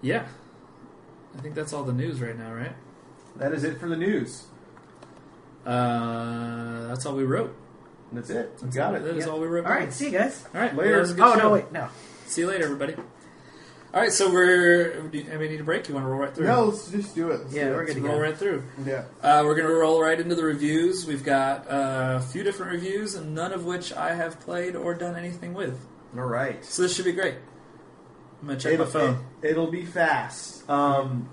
yeah. I think that's all the news right now, right? That is it for the news. Uh, that's all we wrote. That's it. We got all, it. That is Yeah. all we wrote. All right, see you guys. All right. Later. That was a good Oh show. no, wait, no. See you later, everybody. All right, so we're. Do you, I need a break? You want to roll right through? No, let's just do it. Let's Yeah, do we're it. good. Let's roll right through. Yeah. Uh, we're going to roll right into the reviews. We've got uh, a few different reviews, and none of which I have played or done anything with. All right. So this should be great. I'm going to check It'll, my phone. It, will be fast. Um,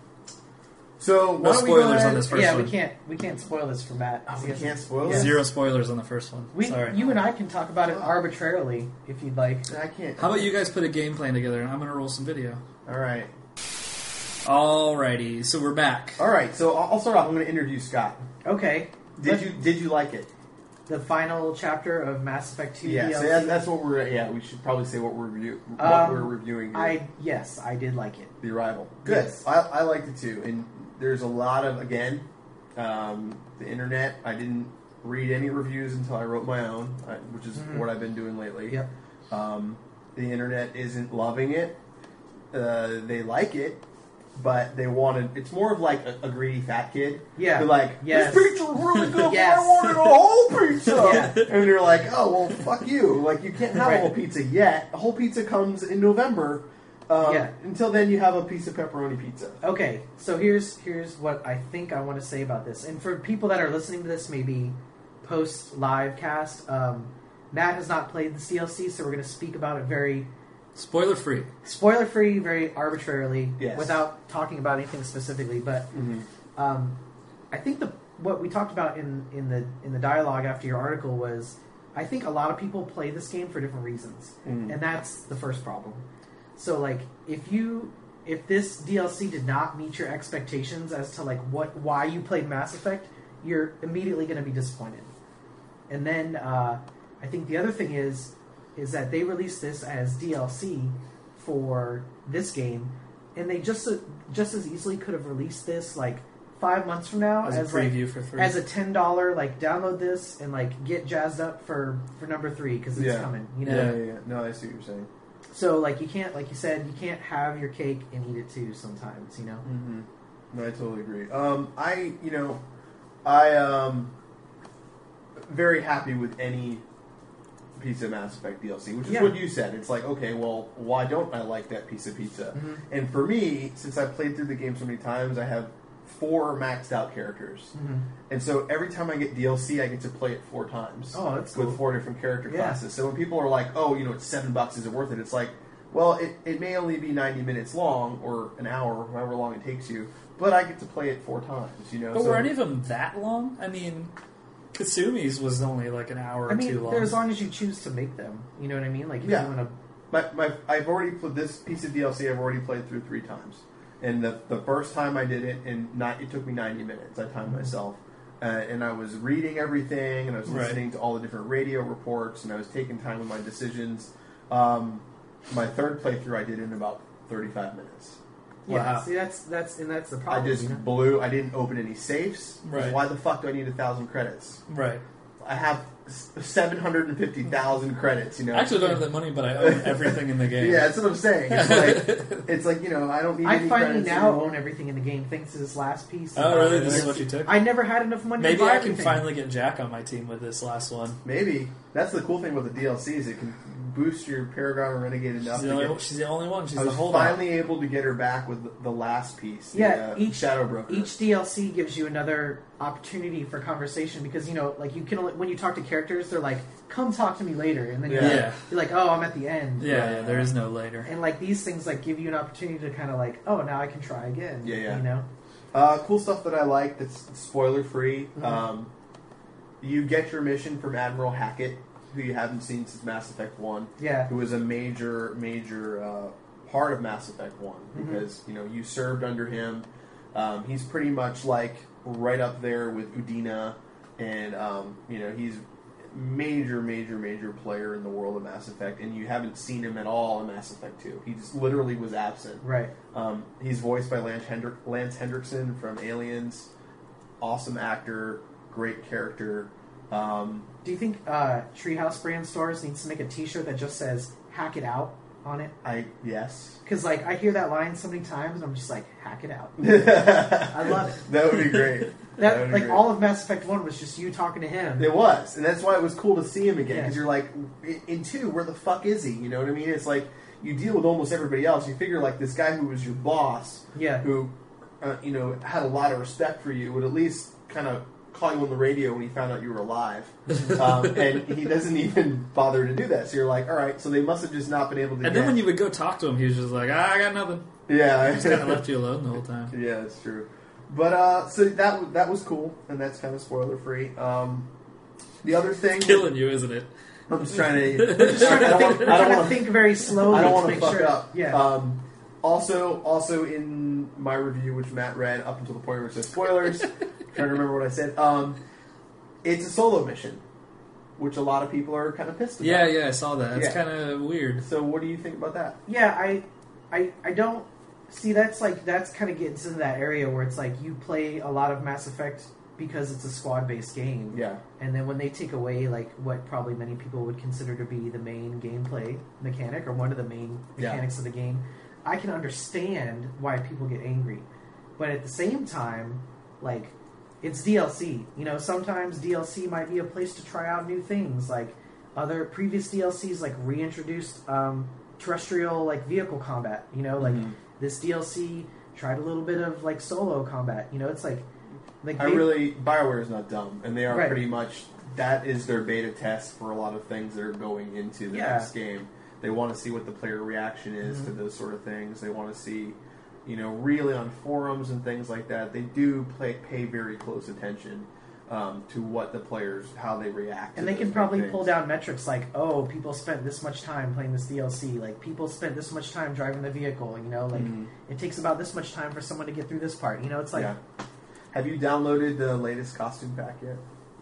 so No why don't we go spoilers ahead- on this first yeah, one. we can't we can't spoil this for Matt. Oh, we can't spoil Yeah. it. Zero spoilers on the first one. We, Sorry. you and I can talk about it arbitrarily if you'd like. I can't. How about you guys put a game plan together, and I'm going to roll some video. All right. Alrighty, so we're back. All right. So I'll I'll start off. I'm going to interview Scott. Okay. Did Let- you Did you like it? the final chapter of Mass Effect Two? Yeah. So DLC? that, that's what we're. Yeah. We should probably say what we're review. What Um, we're reviewing. Here. I yes, I did like it. The Arrival. Good. Yes. I, I liked it too. And there's a lot of again, um, the internet. I didn't read any reviews until I wrote my own, uh, which is Mhm. what I've been doing lately. Yep. Um, the internet isn't loving it. Uh, they like it, but they wanted. It's more of like a, a greedy fat kid. Yeah. They're like, Yes. this pizza's really good, Yes. but I wanted a whole pizza. Yeah. And they're like, oh well, fuck you. Like you can't have Right. a whole pizza yet. A whole pizza comes in November. Um, Yeah. Until then, you have a piece of pepperoni pizza. Okay, so here's here's what I think I want to say about this, and for people that are listening to this, maybe post live cast, um, Matt has not played the DLC, so we're going to speak about it very Spoiler free. spoiler free, very arbitrarily, Yes. without talking about anything specifically. But um, I think the what we talked about in, in the in the dialogue after your article was, I think a lot of people play this game for different reasons, Mhm. and that's the first problem. So like if you if this DLC did not meet your expectations as to like what why you played Mass Effect, you're immediately going to be disappointed. And then uh, I think the other thing is is that they released this as DLC for this game, and they just just as easily could have released this like five months from now As a like, for three. as a ten dollar like download this and like get jazzed up for for number three because it's Yeah. coming. You know, Yeah, yeah, yeah. No, I see what you're saying. So like you can't like you said you can't have your cake and eat it too. Sometimes you know. Mm-hmm. No, I totally agree. Um, I, you know, I um, very happy with any piece of Mass Effect DLC, which is Yeah. what you said. It's like, okay, well, why don't I like that piece of pizza? Mhm. And for me, since I've played through the game so many times, I have four maxed out characters, Mhm. and so every time I get DLC, I get to play it four times. Oh, that's with cool. four different character Yeah. classes. So when people are like, "Oh, you know, it's seven bucks, is it worth it?" It's like, well, it, it may only be ninety minutes long or an hour, however long it takes you, but I get to play it four times. You know, but so were any of them that long? I mean, Kasumi's was only like an hour or I two mean, long. as long as you choose to make them. You know what I mean? Like if Yeah. you want to. my, my I've already played this piece of DLC. I've already played through three times, and the the first time I did it, and not it took me ninety minutes. I timed myself. Uh, and I was reading everything, and I was Right. listening to all the different radio reports, and I was taking time with my decisions. Um, my third playthrough I did in about thirty-five minutes. Yeah, Wow. see that's that's and that's the problem. I just you know? blew. I didn't open any safes. Right. Why the fuck do I need a thousand credits? right. I have seven hundred and fifty thousand credits. You know. I actually don't have that money, but I own everything in the game. yeah, that's what I'm saying. It's like it's like you know I don't need. I any finally credits now anymore. own everything in the game thanks to this last piece. Oh, really? This is what you took? I never had enough money. to Maybe buy I can everything. finally get Jack on my team with this last one. Maybe that's the cool thing about the DLC is it can boost your Paragon or Renegade enough. She's the, to only, get, she's the only one. She's I was holdout. finally able to get her back with the, the last piece. the, Yeah, uh, each- Shadow Broker. Each DLC gives you another opportunity for conversation because you know, like you can only, when you talk to characters, they're like, "Come talk to me later," and then you're, Yeah. like, you're like, "Oh, I'm at the end." Yeah, yeah, there is no later. And like these things, like give you an opportunity to kind of like, "Oh, now I can try again." Yeah, yeah. You know. Uh, cool stuff that I like that's spoiler free. Mhm. Um, you get your mission from Admiral Hackett, who you haven't seen since Mass Effect 1, Yeah. who was a major, major uh, part of Mass Effect one Mhm. because you know you served under him. Um, he's pretty much like right up there with Udina, and um, you know he's major, major, major player in the world of Mass Effect, and you haven't seen him at all in Mass Effect two. He just literally was absent. Right. Um, he's voiced by Lance, Hendrick, Lance Henriksen from Aliens. Awesome actor, great character. Um, Do you think uh, Treehouse brand stores needs to make a T-shirt that just says "Hack it out" on it? I yes. Because like I hear that line so many times, and I'm just like, "Hack it out." I love it. That would be great. That, would be like great. all of Mass Effect One was just you talking to him. It was, and that's why it was cool to see him again. Yeah. Because you're like, in- in two, where the fuck is he? You know what I mean? It's like you deal with almost everybody else. You figure like this guy who was your boss, Yeah. who, uh, you know, had a lot of respect for you, would at least kind of call you on the radio when he found out you were alive. um, and he doesn't even bother to do that. So you're like, all right, so they must have just not been able to. And get, then when you would go talk to him, he was just like, ah, I got nothing. yeah, he Just kind of left you alone the whole time. Yeah, that's true. But uh, so that that was cool, and that's kind of spoiler free. Um, the other thing, Killing you, isn't it? I'm just trying to. Just trying I to don't think, want- I don't trying to think very slowly I don't to want to make fuck sure. up. Yeah. Um, also, also in my review, which Matt read up until the point where it says spoilers, trying to remember what I said. Um, it's a solo mission, which a lot of people are kind of pissed about. Yeah, yeah, I saw that. It's Yeah. kind of weird. So, what do you think about that? Yeah, I, I, I don't see that's like that's kind of gets into that area where it's like you play a lot of Mass Effect because it's a squad based game, Yeah, and then when they take away like what probably many people would consider to be the main gameplay mechanic or one of the main Yeah. mechanics of the game, I can understand why people get angry, but at the same time, like it's DLC. You know, sometimes DLC might be a place to try out new things. Like other previous DLCs, like reintroduced um, terrestrial like vehicle combat. You know, like Mhm. this DLC tried a little bit of like solo combat. You know, it's like like I they- really Bioware is not dumb, and they are Right. pretty much that is their beta test for a lot of things that are going into the Yeah. next game. They want to see what the player reaction is to Mhm. those sort of things. They want to see, you know, really on forums and things like that. They do play, pay very close attention um, to what the players how they react. and they can probably things. pull down metrics like, oh, people spent this much time playing this DLC. Like people spent this much time driving the vehicle. You know, like Mhm. it takes about this much time for someone to get through this part. You know, it's like. yeah. Have you downloaded the latest costume pack yet?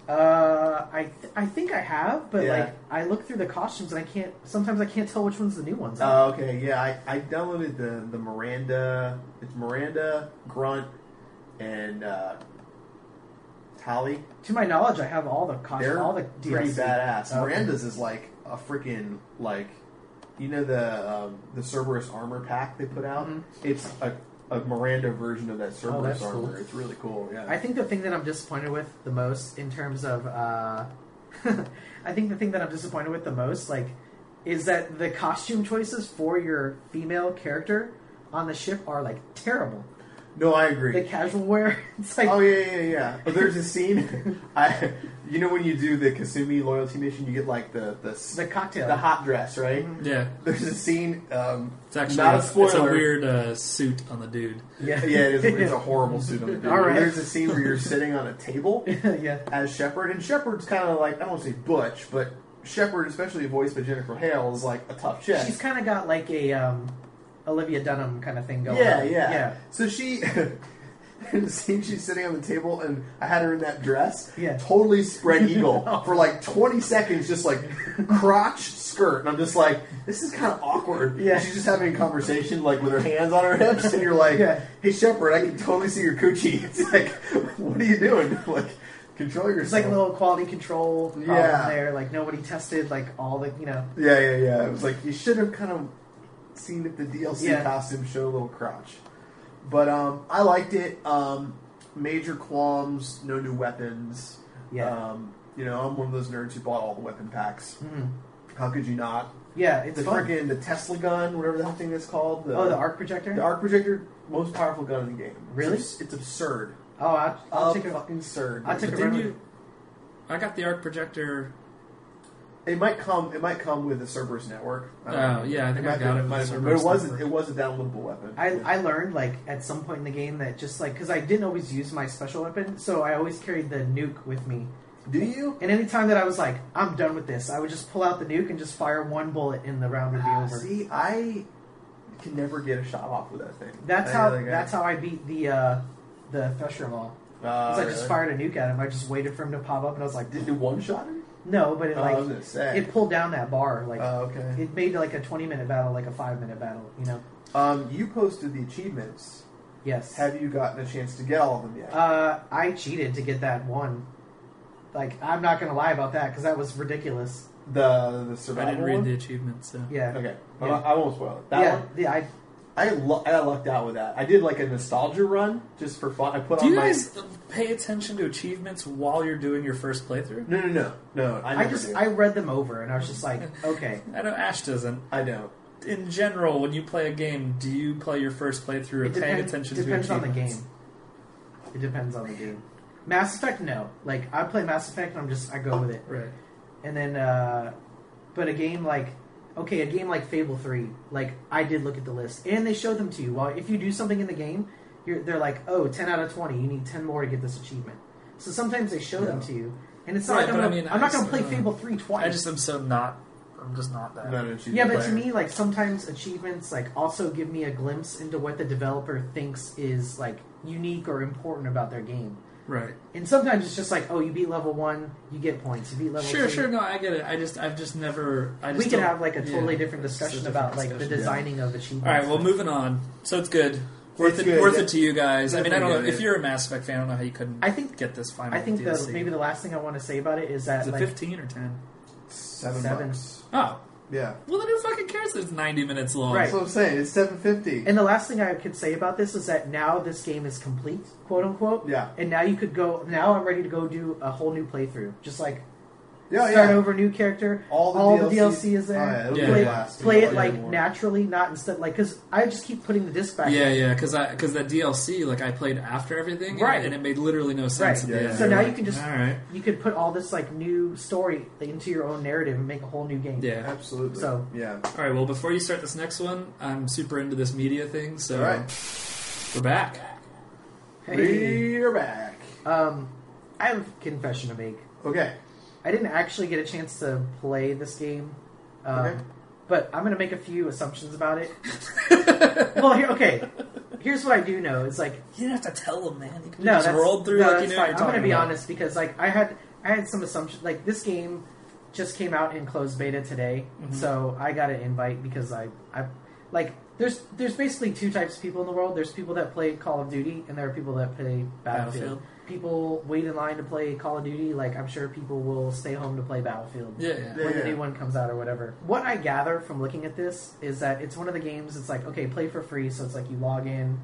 Uh, I th- I think I have, but Yeah. like I look through the costumes and I can't. Sometimes I can't tell which one's the new ones. Oh, okay. Yeah, I, I downloaded the the Miranda. It's Miranda Grunt and uh, Tali. to my knowledge, I have all the costumes, They're all the pretty DLC. badass. Okay. Miranda's is like a freaking like, you know the um, the Cerberus armor pack they put out. Mhm. It's a, a Miranda version of that Cerberus that's armor. cool. It's really cool. Yeah. I think the thing that I'm disappointed with the most in terms of, uh, I think the thing that I'm disappointed with the most, like, is that the costume choices for your female character on the ship are like terrible. No, I agree. The casual wear, it's like, oh yeah, yeah, yeah. But there's a scene. I, you know, when you do the Kasumi loyalty mission, you get like the the the cocktail. the hot dress, right? Mhm. Yeah, There's a scene. Um, it's actually not a it's, spoiler. it's a weird uh, suit on the dude. Yeah, Yeah, it is, it's a horrible suit on the dude. All right. There's a scene where you're sitting on a table yeah. as Shepard, and Shepard's kind of like I don't want to say butch, but Shepard, especially voiced by Jennifer Hale, is like a tough chick. She's kind of got like a um, Olivia Dunham kind of thing going. yeah, on. yeah, yeah. So she, the scene, she's sitting on the table, and I had her in that dress, Yeah. totally spread eagle for like 20 seconds, just like crotch skirt, and I'm just like, this is kind of awkward. Yeah. she's just having a conversation like with her hands on her hips, and you're like, Yeah. hey Shepard, I can totally see your coochie. It's like, what are you doing? Like, control yourself. It's like a little quality control problem Yeah. there. Like nobody tested like all the you know. Yeah, yeah, yeah. It was like you should have kind of seen if the DLC Yeah. costume showed a little crotch. But um, I liked it. Um, major qualms, no new weapons. Yeah. Um, you know, I'm one of those nerds who bought all the weapon packs. Mhm. How could you not? Yeah, it's the freaking the Tesla gun, whatever that thing is called. The, oh, the arc projector. the arc projector, most powerful gun in the game. Really? It's, it's absurd. oh, I'll, I'll I'll take a. fucking absurd. I took a didn't you? I got the arc projector. It might come. It might come with the Cerberus network. I don't Oh, know. yeah, I think I might got be- it with might the be- But it wasn't. network. It was a downloadable weapon. I, Yeah. I learned like at some point in the game that just like because I didn't always use my special weapon, so I always carried the nuke with me. Do you? And anytime that I was like, I'm done with this, I would just pull out the nuke and just fire one bullet, and the round would be over. See, I can never get a shot off with that thing. That's I- how like, I- that's how I beat the uh, the Thresher Maw. Uh, Because I just fired a nuke at him. I just waited for him to pop up, and I was like, Did it one shot him? No, but it Oh, like I was gonna say. it pulled down that bar. Like Oh, okay. it made like a 20 minute battle, like a five minute battle. You know? Um, you posted the achievements. Yes. Have you gotten a chance to get all of them yet? Uh, I cheated to get that one. Like I'm not gonna lie about that because that was ridiculous. the the I survival didn't read one? the achievements. So. Yeah. Okay, Yeah. Well, I won't spoil it. That yeah. one, The, I I lu- I got lucked out with that. I did like a nostalgia run just for fun. I put Do on you my guys pay attention to achievements while you're doing your first playthrough? no no no no. I, I, never just do. I read them over and I was just like, okay. I know Ash doesn't. I don't. In general, when you play a game, do you play your first playthrough It paying depends, attention depends to on the achievements? game. It depends on the game. Mass Effect, no. Like I play Mass Effect, and I'm just I go with it. Right. And then, uh, but a game like, okay, a game like Fable Three, like I did look at the list, and they showed them to you. Well, if you do something in the game, you're, they're like, oh, 10 out of twenty, you need ten more to get this achievement. So sometimes they show them to you, and it's not Right, like I'm, I gonna, mean, I'm not going to play uh, Fable Three twice. I just am so not. I'm just not that. Not Yeah, but player. to me, like sometimes achievements like also give me a glimpse into what the developer thinks is like unique or important about their game. Right. And sometimes it's just like, oh, you beat level one, you get points. You beat level Sure, two. sure. Sure. No, I get it. I just, I've just never. I just We could have like a totally yeah. different discussion different about like the discussion. designing of achievements. All right. Well, moving on. So it's good. Worth It's it. good. Worth it to you guys. I mean, I don't know if you're a Mass Effect fan. I don't know how you couldn't I think get this final. I think DLC. the, maybe the last thing I want to say about it is that is it like 15 or 10? seven, Seven. bucks. Oh, Yeah. Well, then who fucking cares? It's ninety minutes long. Right. That's what I'm saying. It's seven fifty. And the last thing I could say about this is that now this game is complete, quote unquote. Yeah. And now you could go. Now I'm ready to go do a whole new playthrough. Just like Yeah, start yeah. over, new character. All the the DLC DLC is there. Oh, yeah, it'll play a blast. play it like more. naturally, not instead like because I just keep putting the disc back. Yeah, in. yeah, because I because that DLC like I played after everything, and- Right. And it made literally no sense. Right. At Yeah, the yeah. end. So now like, you can just- all right, You could put all this like new story into your own narrative and make a whole new game. yeah. Absolutely. So- yeah. All right. Well, before you start this next one, I'm super into this media thing, so All right. we're back. Hey. We're back. Um, I have a confession to make. Okay. I didn't actually get a chance to play this game, um, Okay. but I'm going to make a few assumptions about it. well, here, okay. Here's what I do know: is like You didn't have to tell them, man. You no, just that's, rolled through no, like that's you knew fine. I'm going to be about. honest because like I had I had some assumptions. Like this game just came out in closed beta today, Mhm. so I got an invite because I I like there's there's basically two types of people in the world. There's people that play Call of Duty, and there are people that play Battlefield. Battlefield. People wait in line to play Call of Duty. Like I'm sure people will stay home to play Battlefield Yeah, yeah. when the Yeah. new one comes out or whatever. What I gather from looking at this is that it's one of the games. It's like okay, play for free. So it's like you log in.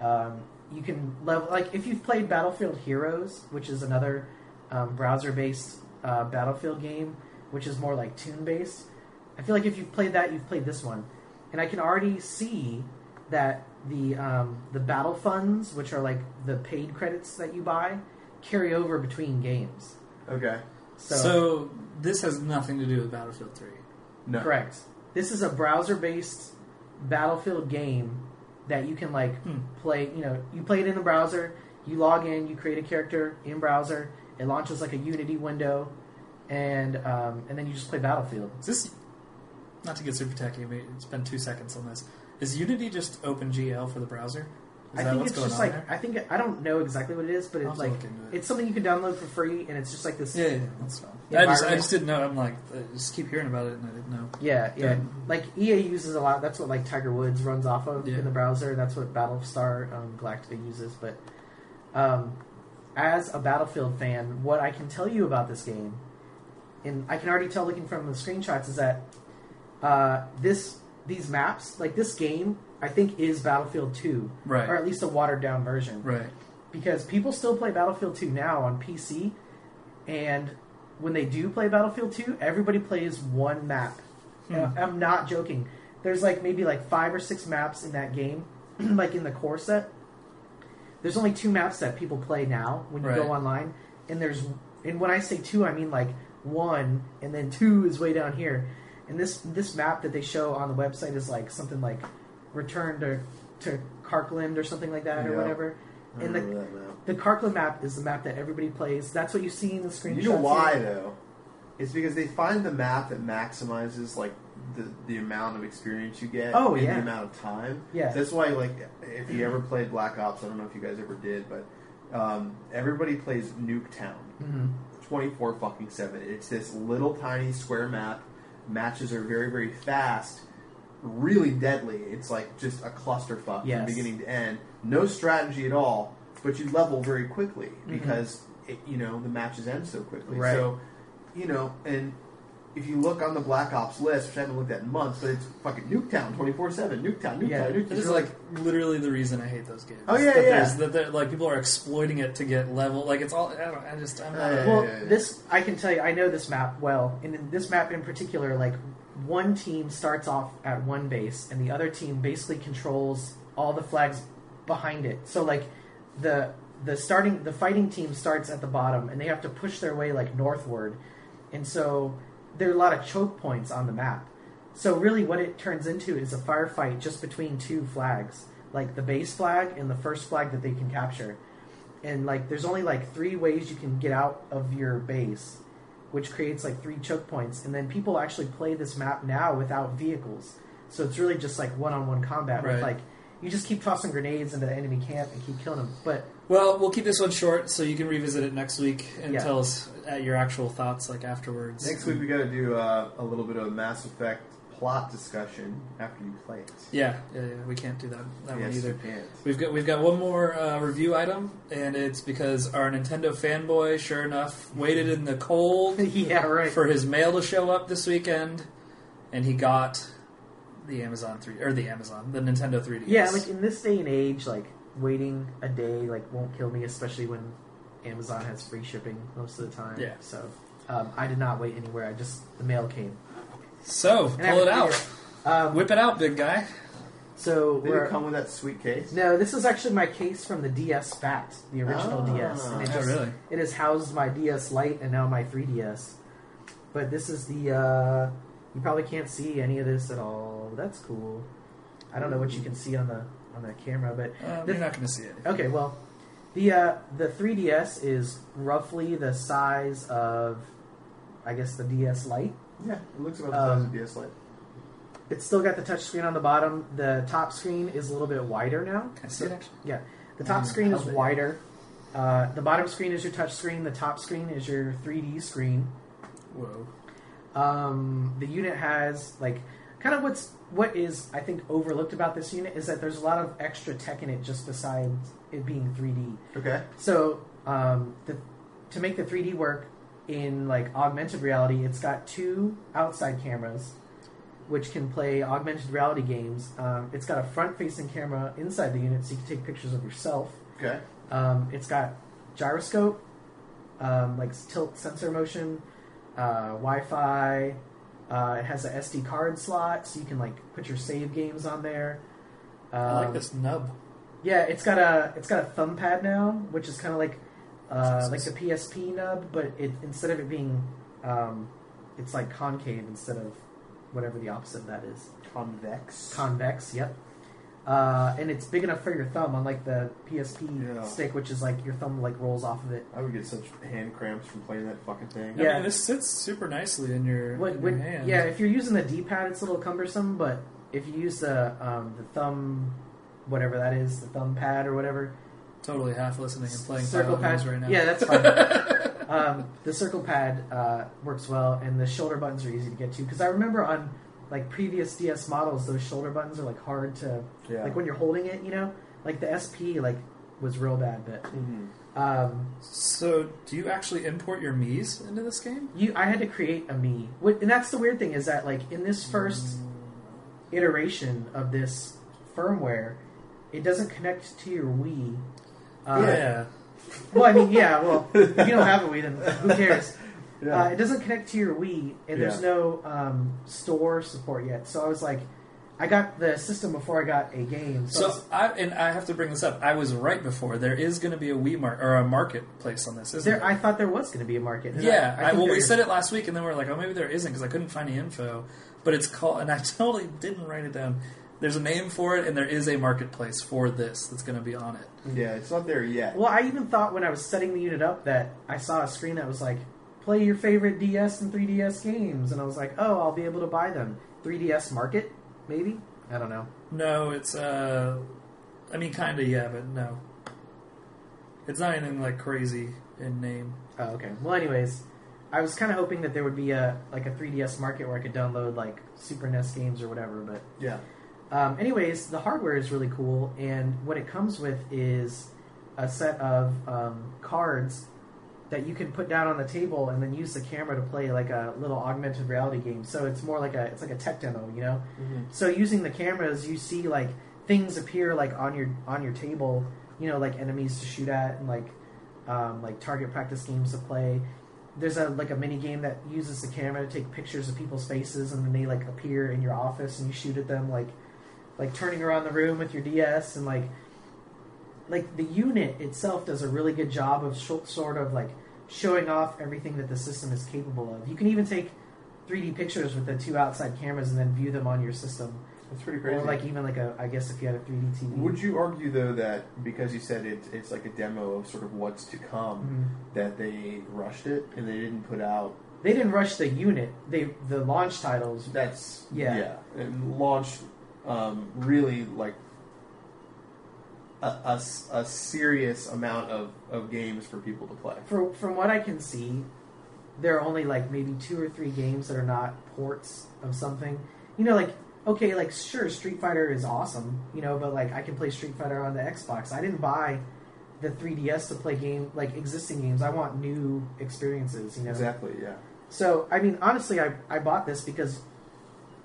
Um, you can level like if you've played Battlefield Heroes, which is another um, browser-based uh, Battlefield game, which is more like tune-based. I feel like if you've played that, you've played this one, and I can already see that the um, the battle funds, which are like the paid credits that you buy, carry over between games. Okay. So, So, this has nothing to do with Battlefield Three. No. correct. This is a browser-based Battlefield game that you can like Hmm. play. You know, you play it in the browser. You log in. You create a character in browser. It launches like a Unity window, and um, and then you just play Battlefield. Is this not to get super techy? But spend two seconds on this. Is Unity just OpenGL for the browser? Is I think it's just like there? I think I don't know exactly what it is, but it's like it. it's something you can download for free, and it's just like this. Yeah, yeah, that's fine. I just, I just didn't know. I'm like, I just keep hearing about it, and I didn't know. Yeah, yeah. Yeah. Like EA uses a lot. That's what like Tiger Woods runs off of Yeah. in the browser. That's what Battlestar um, Galactica uses. But um, as a Battlefield fan, what I can tell you about this game, and I can already tell looking from the screenshots, is that uh, this these maps, like this game, I think is Battlefield Two, Right. or at least a watered down version. Right. because people still play Battlefield 2 now on PC, and when they do play Battlefield 2, everybody plays one map. Hmm. I'm not joking. There's like maybe like five or six maps in that game, like in the core set. There's only two maps that people play now when you Right. go online, and there's and when I say two, I mean like one, and then two is way down here. And this this map that they show on the website is like something like Return to to Karkand or something like that or Yeah. whatever. And the remember that now. the Karkand map is the map that everybody plays. That's what you see in the screenshots. You know why here. though? It's because they find the map that maximizes like the, the amount of experience you get Oh, in yeah. the amount of time. Yeah. That's why like if you ever played Black Ops, I don't know if you guys ever did, but um, everybody plays Nuketown. Mm-hmm. 24 fucking 7. It's this little tiny square map. Matches are very, very fast. Really deadly. It's like just a clusterfuck Yes. from beginning to end. No strategy at all, but you level very quickly mm-hmm. because, it, you know, the matches end so quickly. Right. So, you know, and if you look on the Black Ops list, which I haven't looked at in months, but it's fucking Nuketown 24 7. Nuketown, Nuketown, Yeah. Nuketown. This is like literally the reason I hate those games. Oh, yeah, that yeah. That they're- like people are exploiting it to get level. Like it's all. I don't. I just. I'm not. Uh, a- Well, yeah, yeah. this I can tell you. I know this map well, and in this map in particular, like one team starts off at one base, and the other team basically controls all the flags behind it. So like the the starting the fighting team starts at the bottom, and they have to push their way like northward, and so there are a lot of choke points on the map. So really, what it turns into is a firefight just between two flags, like the base flag and the first flag that they can capture. And like, there's only like three ways you can get out of your base, which creates like three choke points. And then people actually play this map now without vehicles, so it's really just like one-on-one combat. With Right. like, you just keep tossing grenades into the enemy camp and keep killing them. But Well, we'll keep this one short so you can revisit it next week and Yeah. tell us at your actual thoughts like afterwards. Next week we got to do uh, a little bit of a Mass Effect plot discussion after you play it. Yeah, yeah, yeah, we can't do that that one yes, either. you can. We've got we've got one more uh, review item, and it's because our Nintendo fanboy, sure enough, waited in the cold yeah, right. for his mail to show up this weekend, and he got the Amazon three or the Amazon the Nintendo 3DS. Yeah, like in this day and age, like waiting a day like won't kill me, especially when Amazon has free shipping most of the time. Yeah. So um, I did not wait anywhere. I just the mail came. so And I pull it out, to Um, whip it out, big guy. so Did we're, it come with that sweet case? no, this is actually my case from the DS Fat, the original Ah. DS. And it Oh, just, really? It has housed my DS Lite and now my 3DS. But this is the. Uh, you probably can't see any of this at all. That's cool. I don't know what you can see on the on the camera, but Um, The- you're not going to see it. Okay, well, the uh, the 3DS is roughly the size of, I guess, the DS Lite. Yeah, it looks about the size Um, of DS Lite. It's still got the touch screen on the bottom. The top screen is a little bit wider now. Can I see it actually? Yeah, the top Mm, screen is how big? wider. Uh, the bottom screen is your touch screen. The top screen is your 3D screen. Whoa. Um, the unit has like kind of what's what is I think overlooked about this unit is that there's a lot of extra tech in it just besides it being 3D. Okay. So um, the, to make the 3D work in like augmented reality, it's got two outside cameras, which can play augmented reality games. Um, it's got a front-facing camera inside the unit, so you can take pictures of yourself. Okay. Um, it's got gyroscope, um, like tilt sensor motion, uh, Wi-Fi. Uh, it has a SD card slot, so you can like put your save games on there. Um, I like this nub. yeah, it's got a it's got a thumb pad now, which is kind of like uh, like the PSP nub, but it instead of it being um, it's like concave instead of whatever the opposite of that is. Convex. Convex, yep. Uh, and it's big enough for your thumb, unlike the PSP Yeah. stick, which is like your thumb like rolls off of it. I would get such hand cramps from playing that fucking thing. I Yeah. mean, this sits super nicely in your, What, in what, your hand. yeah, if you're using the D-pad, it's a little cumbersome, but if you use the um, the thumb, whatever that is, the thumb pad or whatever, Totally half listening and playing circle Pilotwings pad right now. Yeah, that's fine. um, the circle pad uh, works well, and the shoulder buttons are easy to get to. Because I remember on like previous DS models, those shoulder buttons are like hard to Yeah. like when you're holding it. You know, like the SP like was real bad, but Mhm. um, So, do you actually import your Mii's into this game? you I had to create a What- and that's the weird thing is that like in this first iteration of this firmware, it doesn't connect to your Wii. Uh, yeah. Well, I mean, yeah. Well, if you don't have a Wii, then who cares? Yeah. Uh, it doesn't connect to your Wii, and there's Yeah. no um, store support yet. So I was like, I got the system before I got a game. So, I So, was- I, and I have to bring this up. I was right before. There is going to be a Wii mar- or a marketplace on this, isn't there, there? I thought there was going to be a market. and yeah. I, I think well, there we is. said it last week, and then we are like, oh, maybe there isn't because I couldn't find the info. But it's called, and I totally didn't write it down. There's a name for it, and there is a marketplace for this that's going to be on it. yeah, it's not there yet. Well, I even thought when I was setting the unit up that I saw a screen that was like, "Play your favorite DS and 3DS games," and I was like, "Oh, I'll be able to buy them." 3DS Market, maybe. I don't know. No, it's uh, I mean, kind of yeah, but no. It's not anything like crazy in name. Oh, okay. Well, anyways, I was kind of hoping that there would be a like a 3DS market where I could download like Super NES games or whatever. But yeah. um, anyways, the hardware is really cool, and what it comes with is a set of um, cards that you can put down on the table and then use the camera to play like a little augmented reality game. So it's more like a it's like a tech demo, you know. Mhm. So using the cameras, you see like things appear like on your on your table, you know, like enemies to shoot at and like um, like target practice games to play. There's a like a mini game that uses the camera to take pictures of people's faces and then they like appear in your office and you shoot at them like like turning around the room with your DS and like like the unit itself does a really good job of sh- sort of like showing off everything that the system is capable of. You can even take 3D pictures with the two outside cameras and then view them on your system, That's pretty crazy. or like even like a I guess if you had a 3D TV. Would you argue though that because you said it, it's like a demo of sort of what's to come, Mhm. that they rushed it and they didn't put out? They didn't rush the unit. They the launch titles. That's Yeah. yeah, and launch um, really like a, a a serious amount of, of games for people to play. For, from what I can see, there are only like maybe two or three games that are not ports of something. You know, like okay, like sure, Street Fighter is awesome, you know, but like I can play Street Fighter on the Xbox. I didn't buy the 3DS to play game like existing games. I want new experiences, you know. Exactly. Yeah. So I mean, honestly, I I bought this because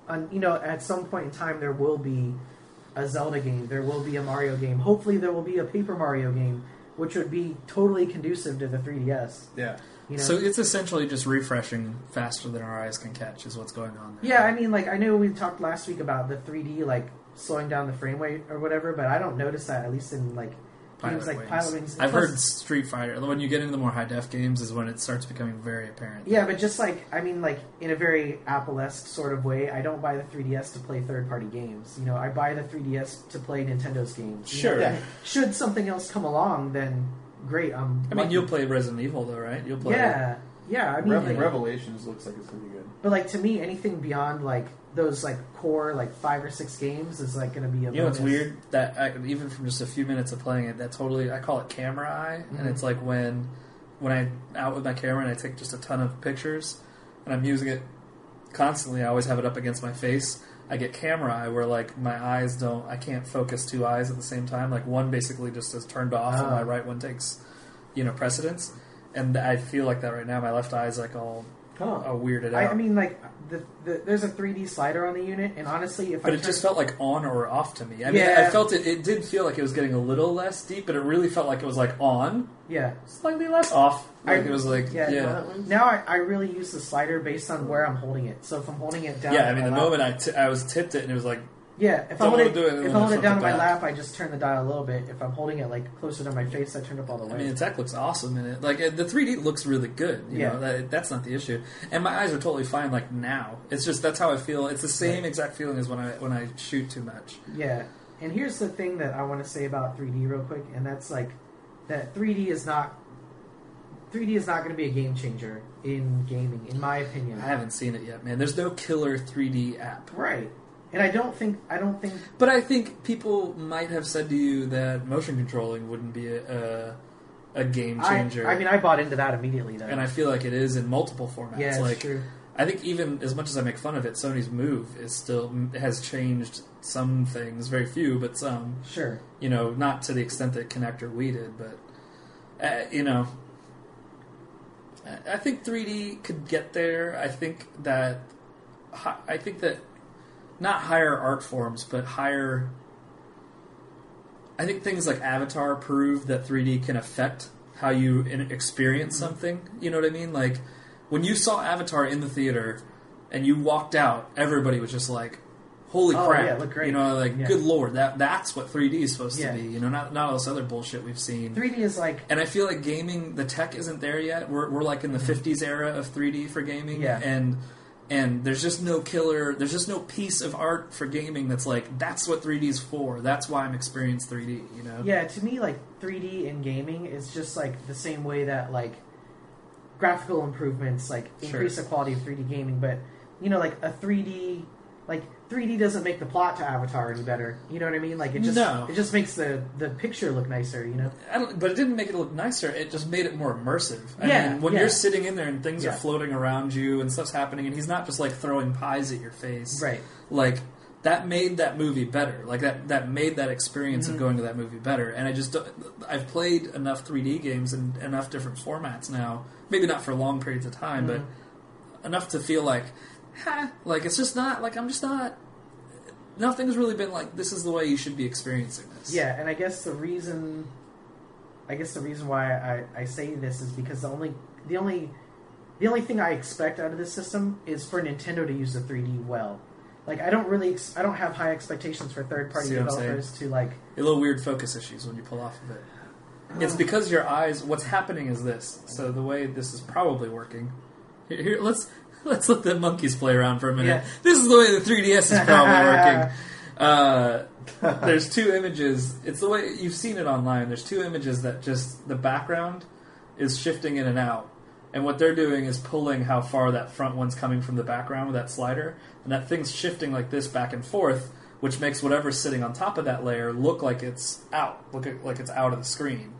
on you know at some point in time there will be a Zelda game, there will be a Mario game. Hopefully, there will be a Paper Mario game, which would be totally conducive to the 3DS. Yeah. You know? So it's essentially just refreshing faster than our eyes can catch, is what's going on there. yeah, I mean, like I know we talked last week about the 3D like slowing down the frame rate or whatever, but I don't notice that at least in like Pilot games like Wings. Pilotwings. I've Plus- heard Street Fighter. When you get into the more high def games, is when it starts becoming very apparent. Yeah, but just like I mean, like in a very Apple-esque sort of way, I don't buy the 3DS to play third-party games. You know, I buy the 3DS to play Nintendo's games. You know, Sure. Yeah. Should something else come along, then great. I'm. I mean, lucky. you'll play Resident Evil though, right? You'll play. Yeah, yeah. I mean, Revel- like- Revelations looks like it's gonna be good. But like to me, anything beyond like those like core like five or six games is like going to be a. You know it's weird? That I, even from just a few minutes of playing it, that totally I call it camera eye, Mhm. and it's like when when I'm out with my camera and I take just a ton of pictures, and I'm using it constantly. I always have it up against my face. I get camera eye where like my eyes don't. I can't focus two eyes at the same time. Like one basically just is turned off, and my right one takes you know precedence. And I feel like that right now. My left eye is like all, Huh. all weirded I, out. I mean, like the, the, there's a 3D slider on the unit, and honestly, if But I it turn- just felt like on or off to me. I mean, Yeah. I felt it. It did feel like it was getting a little less deep, but it really felt like it was like on, yeah. slightly less off. Like I- it was like yeah, yeah, yeah. Pilot Now I, I really use the slider based on where I'm holding it. So if I'm holding it down, Yeah, I mean, the lap- moment I, t- I was tipped it, and it was like yeah, if I hold it, do it, if I hold it down on to my lap, I just turn the dial a little bit. If I'm holding it like closer to my face, I turn it up all the way. I mean, the tech looks awesome in it. Like uh, the 3D looks really good. You Yeah. know, that, that's not the issue. And my eyes are totally fine. Like now, it's just that's how I feel. It's the same exact feeling as when I when I shoot too much. Yeah, and here's the thing that I want to say about 3D real quick, and that's like that 3D is not 3D is not going to be a game changer in gaming, in my opinion. I haven't seen it yet, man. There's no killer 3D app. Right, and I don't think I don't think But I think people might have said to you that motion controlling wouldn't be a, a, a game changer. I mean I bought into that immediately though. and I feel like it is in multiple formats. yeah, like true. I think even as much as I make fun of it, Sony's Move is still has changed some things, very few, but some. Sure. You know, not to the extent that Kinect or Wii did, but uh, you know, I- I think 3D could get there. I think that I think that not higher art forms, but higher. I think things like Avatar prove that 3D can affect how you experience something. You know what I mean? Like when you saw Avatar in the theater and you walked out, everybody was just like, "Holy Oh, crap!" yeah. You know, like Yeah. good lord, that that's what 3D is supposed Yeah. to be. You know, not not all this other bullshit we've seen. 3D is like And I feel like gaming, the tech isn't there yet. We're, we're like in the 50s era of 3D for gaming. Mm-hmm. Yeah. And and there's just no killer, there's just no piece of art for gaming that's like, that's what 3D's for. That's why I'm experiencing 3D, you know? Yeah, to me, like 3D in gaming is just like the same way that like graphical improvements like Sure. increase the quality of 3D gaming, but you know, like a 3D, like 3D doesn't make the plot to Avatar any better. You know what I mean? Like it just No. it just makes the the picture look nicer. You know? I don't, but it didn't make it look nicer. It just made it more immersive. I Yeah, mean, when yeah. you're sitting in there and things Yeah. are floating around you and stuff's happening, and he's not just like throwing pies at your face. Right. like that made that movie better. Like that that made that experience Mhm. of going to that movie better. And I just don't, I've played enough 3D games in enough different formats now. Maybe not for long periods of time, Mhm. but enough to feel like, ha, like it's just not like I'm just not. Nothing's really been like this is the way you should be experiencing this. Yeah, and I guess the reason, I guess the reason why I, I say this is because the only the only the only thing I expect out of this system is for Nintendo to use the 3D well. Like I don't really ex- I don't have high expectations for third party See what I'm saying? developers to like a little weird focus issues when you pull off of it. Uh-huh. It's because your eyes. What's happening is this. So the way this is probably working. Here, here let's let's let the monkeys play around for a minute. Yeah. This is the way the 3ds is probably working. Uh, there's two images. It's the way you've seen it online. There's two images that just the background is shifting in and out, and what they're doing is pulling how far that front one's coming from the background with that slider, and that thing's shifting like this back and forth, which makes whatever's sitting on top of that layer look like it's out, look like it's out of the screen.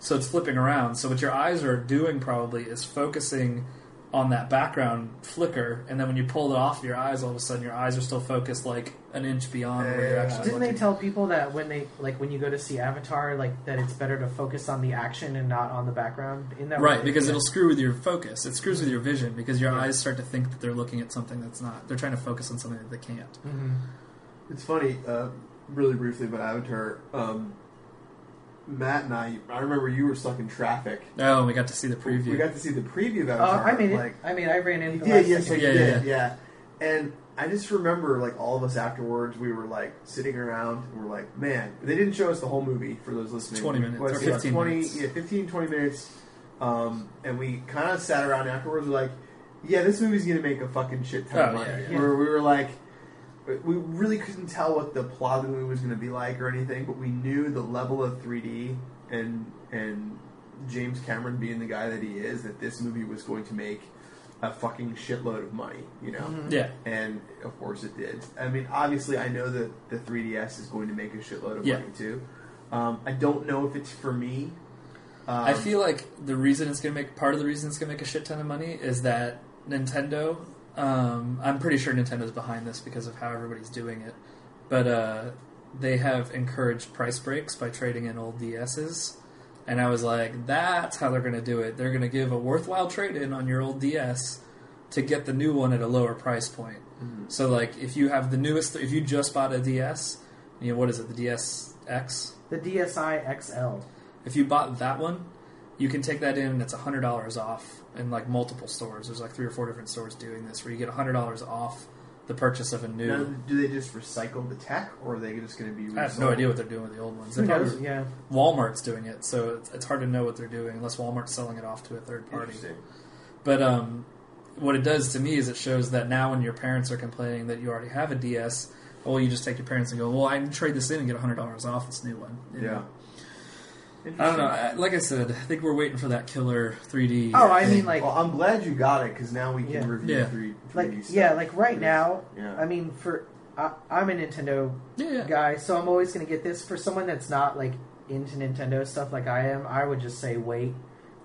So it's flipping around. So what your eyes are doing probably is focusing on that background flicker, and then when you pull it off your eyes, all of a sudden your eyes are still focused like an inch beyond where you're actually Didn't they tell people that when they like when you go to see Avatar, like that it's better to focus on the action and not on the background? In that Right, way? because Yeah. it'll screw with your focus. It screws with your vision because your Yeah. eyes start to think that they're looking at something that's not. They're trying to focus on something that they can't. Mhm. It's funny, uh, really briefly about Avatar. Um, Matt and I, I remember you were stuck in traffic. Oh, we got to see the preview. We got to see the preview of Oh, I mean, like, it, I mean, I ran in. You the did, last yes, second. Yeah, did, yeah, yeah. And I just remember, like, all of us afterwards, we were, like, sitting around, and we're like, man, they didn't show us the whole movie for those listening. 20 minutes, What, or yeah, 15 20, minutes. Yeah, 15, 20 minutes. Um, and we kind of sat around afterwards, we're like, yeah, this movie's going to make a fucking shit ton of Oh, money. yeah, yeah. Where we were like, we really couldn't tell what the plot of the movie was going to be like or anything, but we knew the level of 3D and and James Cameron being the guy that he is, that this movie was going to make a fucking shitload of money, you know. Mhm. Yeah, And of course it did. I mean, obviously, I know that the 3DS is going to make a shitload of Yeah. money too. Um, I don't know if it's for me. Um, I feel like the reason it's going to make part of the reason it's going to make a shit ton of money is that Nintendo. Um, I'm pretty sure Nintendo's behind this because of how everybody's doing it, but uh, they have encouraged price breaks by trading in old DSs. And I was like, that's how they're going to do it. They're going to give a worthwhile trade in on your old DS to get the new one at a lower price point. Mhm. So, like, if you have the newest, if you just bought a DS, you know, what is it, the DSX? The DSi XL. If you bought that one, you can take that in and it's hundred dollars off in like multiple stores. There's like three or four different stores doing this where you get hundred dollars off the purchase of a new. Now, do they just recycle the tech, or are they just going to be? I have no idea what they're doing with the old ones. They're knows? probably, Yeah. Walmart's doing it, so it's, it's hard to know what they're doing unless Walmart's selling it off to a third party. But um, what it does to me is it shows that now when your parents are complaining that you already have a DS, well, you just take your parents and go, well, I can trade this in and get hundred dollars off this new one. you Yeah. know? I don't know. Like I said, I think we're waiting for that killer 3D. Oh, I thing. mean, like, well, I'm glad you got it because now we can Yeah. review Yeah. three. 3D like, stuff. yeah, like right now. Yeah. I mean, for I, I'm a Nintendo yeah, yeah. guy, so I'm always going to get this. For someone that's not like into Nintendo stuff like I am, I would just say wait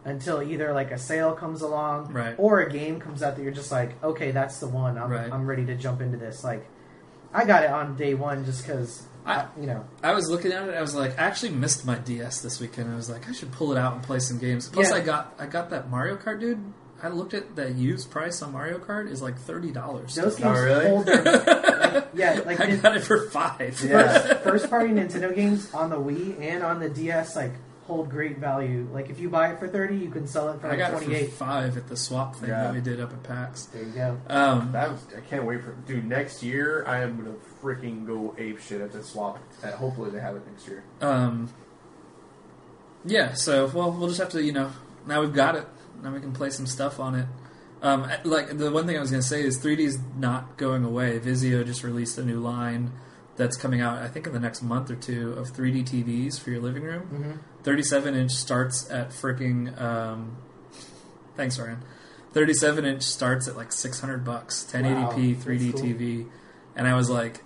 until either like a sale comes along, Right. or a game comes out that you're just like, okay, that's the one. I'm Right. I'm ready to jump into this. Like, I got it on day one just because, I- you know, I was looking at it. I was like, I actually missed my DS this weekend. I was like, I should pull it out and play some games. Plus, Yeah. I got I got that Mario Kart, dude. I looked at the used price on Mario Kart is like thirty dollars. those Oh, games really? hold their, like, yeah, like I Nin- got it for five. Yeah. first party Nintendo games on the Wii and on the DS like hold great value. Like if you buy it for thirty, you can sell it for I like got it twenty for eight. five at the swap thing Yeah. that we did up at PAX. There you go. Um, That was, I can't wait for dude. Next year, I am gonna freaking go ape shit at the swap. Uh, hopefully, they have it next year. um, yeah. So, well, we'll just have to, you know, now we've got it. Now we can play some stuff on it. Um, like the one thing I was going to say is 3D's not going away. Vizio just released a new line that's coming out, I think, in the next month or two of 3D TVs for your living room. Mm-hmm. 37 inch starts at freaking. Um, thanks, Ryan. 37 inch starts at like 600 bucks, 1080p Wow, 3D cool. TV, and I was like,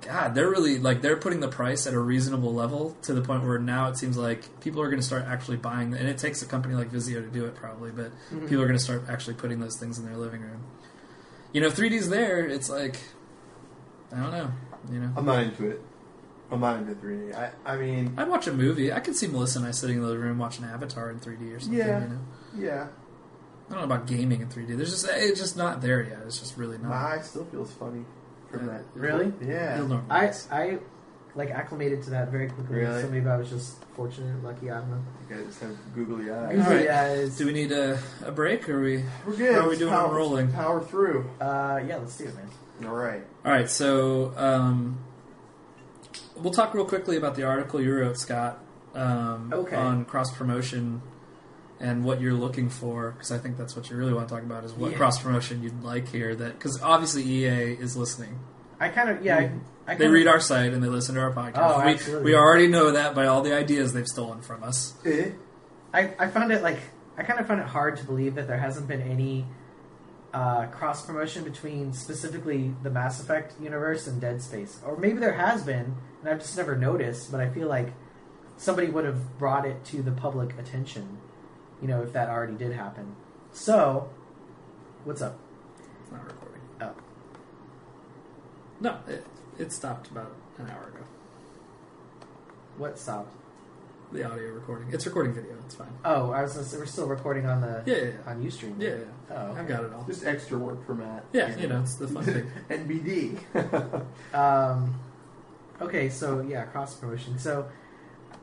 God, they're really like they're putting the price at a reasonable level to the point where now it seems like people are going to start actually buying. And it takes a company like Vizio to do it, probably, but Mhm. people are going to start actually putting those things in their living room. You know, 3D's there. It's like I don't know. You know, I'm not into it. I'm not into 3D. I, I mean, I'd watch a movie. I could see Melissa and I sitting in the living room watching Avatar in 3D or something. Yeah. You know, yeah, I don't know about gaming in 3D. There's just it's just not there yet. It's just really not. my eye still feels funny from Yeah. that. Really? Yeah. I I like acclimated to that very quickly. Really? So maybe I was just fortunate, lucky. I don't know. You guys just have googly eyes. All right. Yeah, it's- Do we need a, a break or are we? We're good. How are we doing power, on rolling? Power through. uh, yeah, let's do it, man. All right. All right, so um, we'll talk real quickly about the article you wrote, Scott, um, Okay. on cross promotion and what you're looking for, because I think that's what you really want to talk about is what Yeah. cross promotion you'd like here. That because obviously EA is listening. I kind of yeah. I, I They read our site and they listen to our podcast. Oh, we, absolutely. we already know that by all the ideas they've stolen from us. Eh? I, I found it like I kind of found it hard to believe that there hasn't been any uh, cross promotion between specifically the Mass Effect universe and Dead Space, or maybe there has been, and I've just never noticed. But I feel like somebody would have brought it to the public attention, you know, if that already did happen. So What's up? It's not recording. Oh. No, it, it stopped about an hour ago. What stopped? The audio recording. It's recording video. It's fine. Oh, I was. gonna say, We're still recording on the Yeah, yeah, yeah. on UStream. Yeah, yeah. Oh, I've got it all. Just extra work for Matt. Yeah, you know, it's the fun thing. NBD. Um, okay, so yeah, cross promotion. So,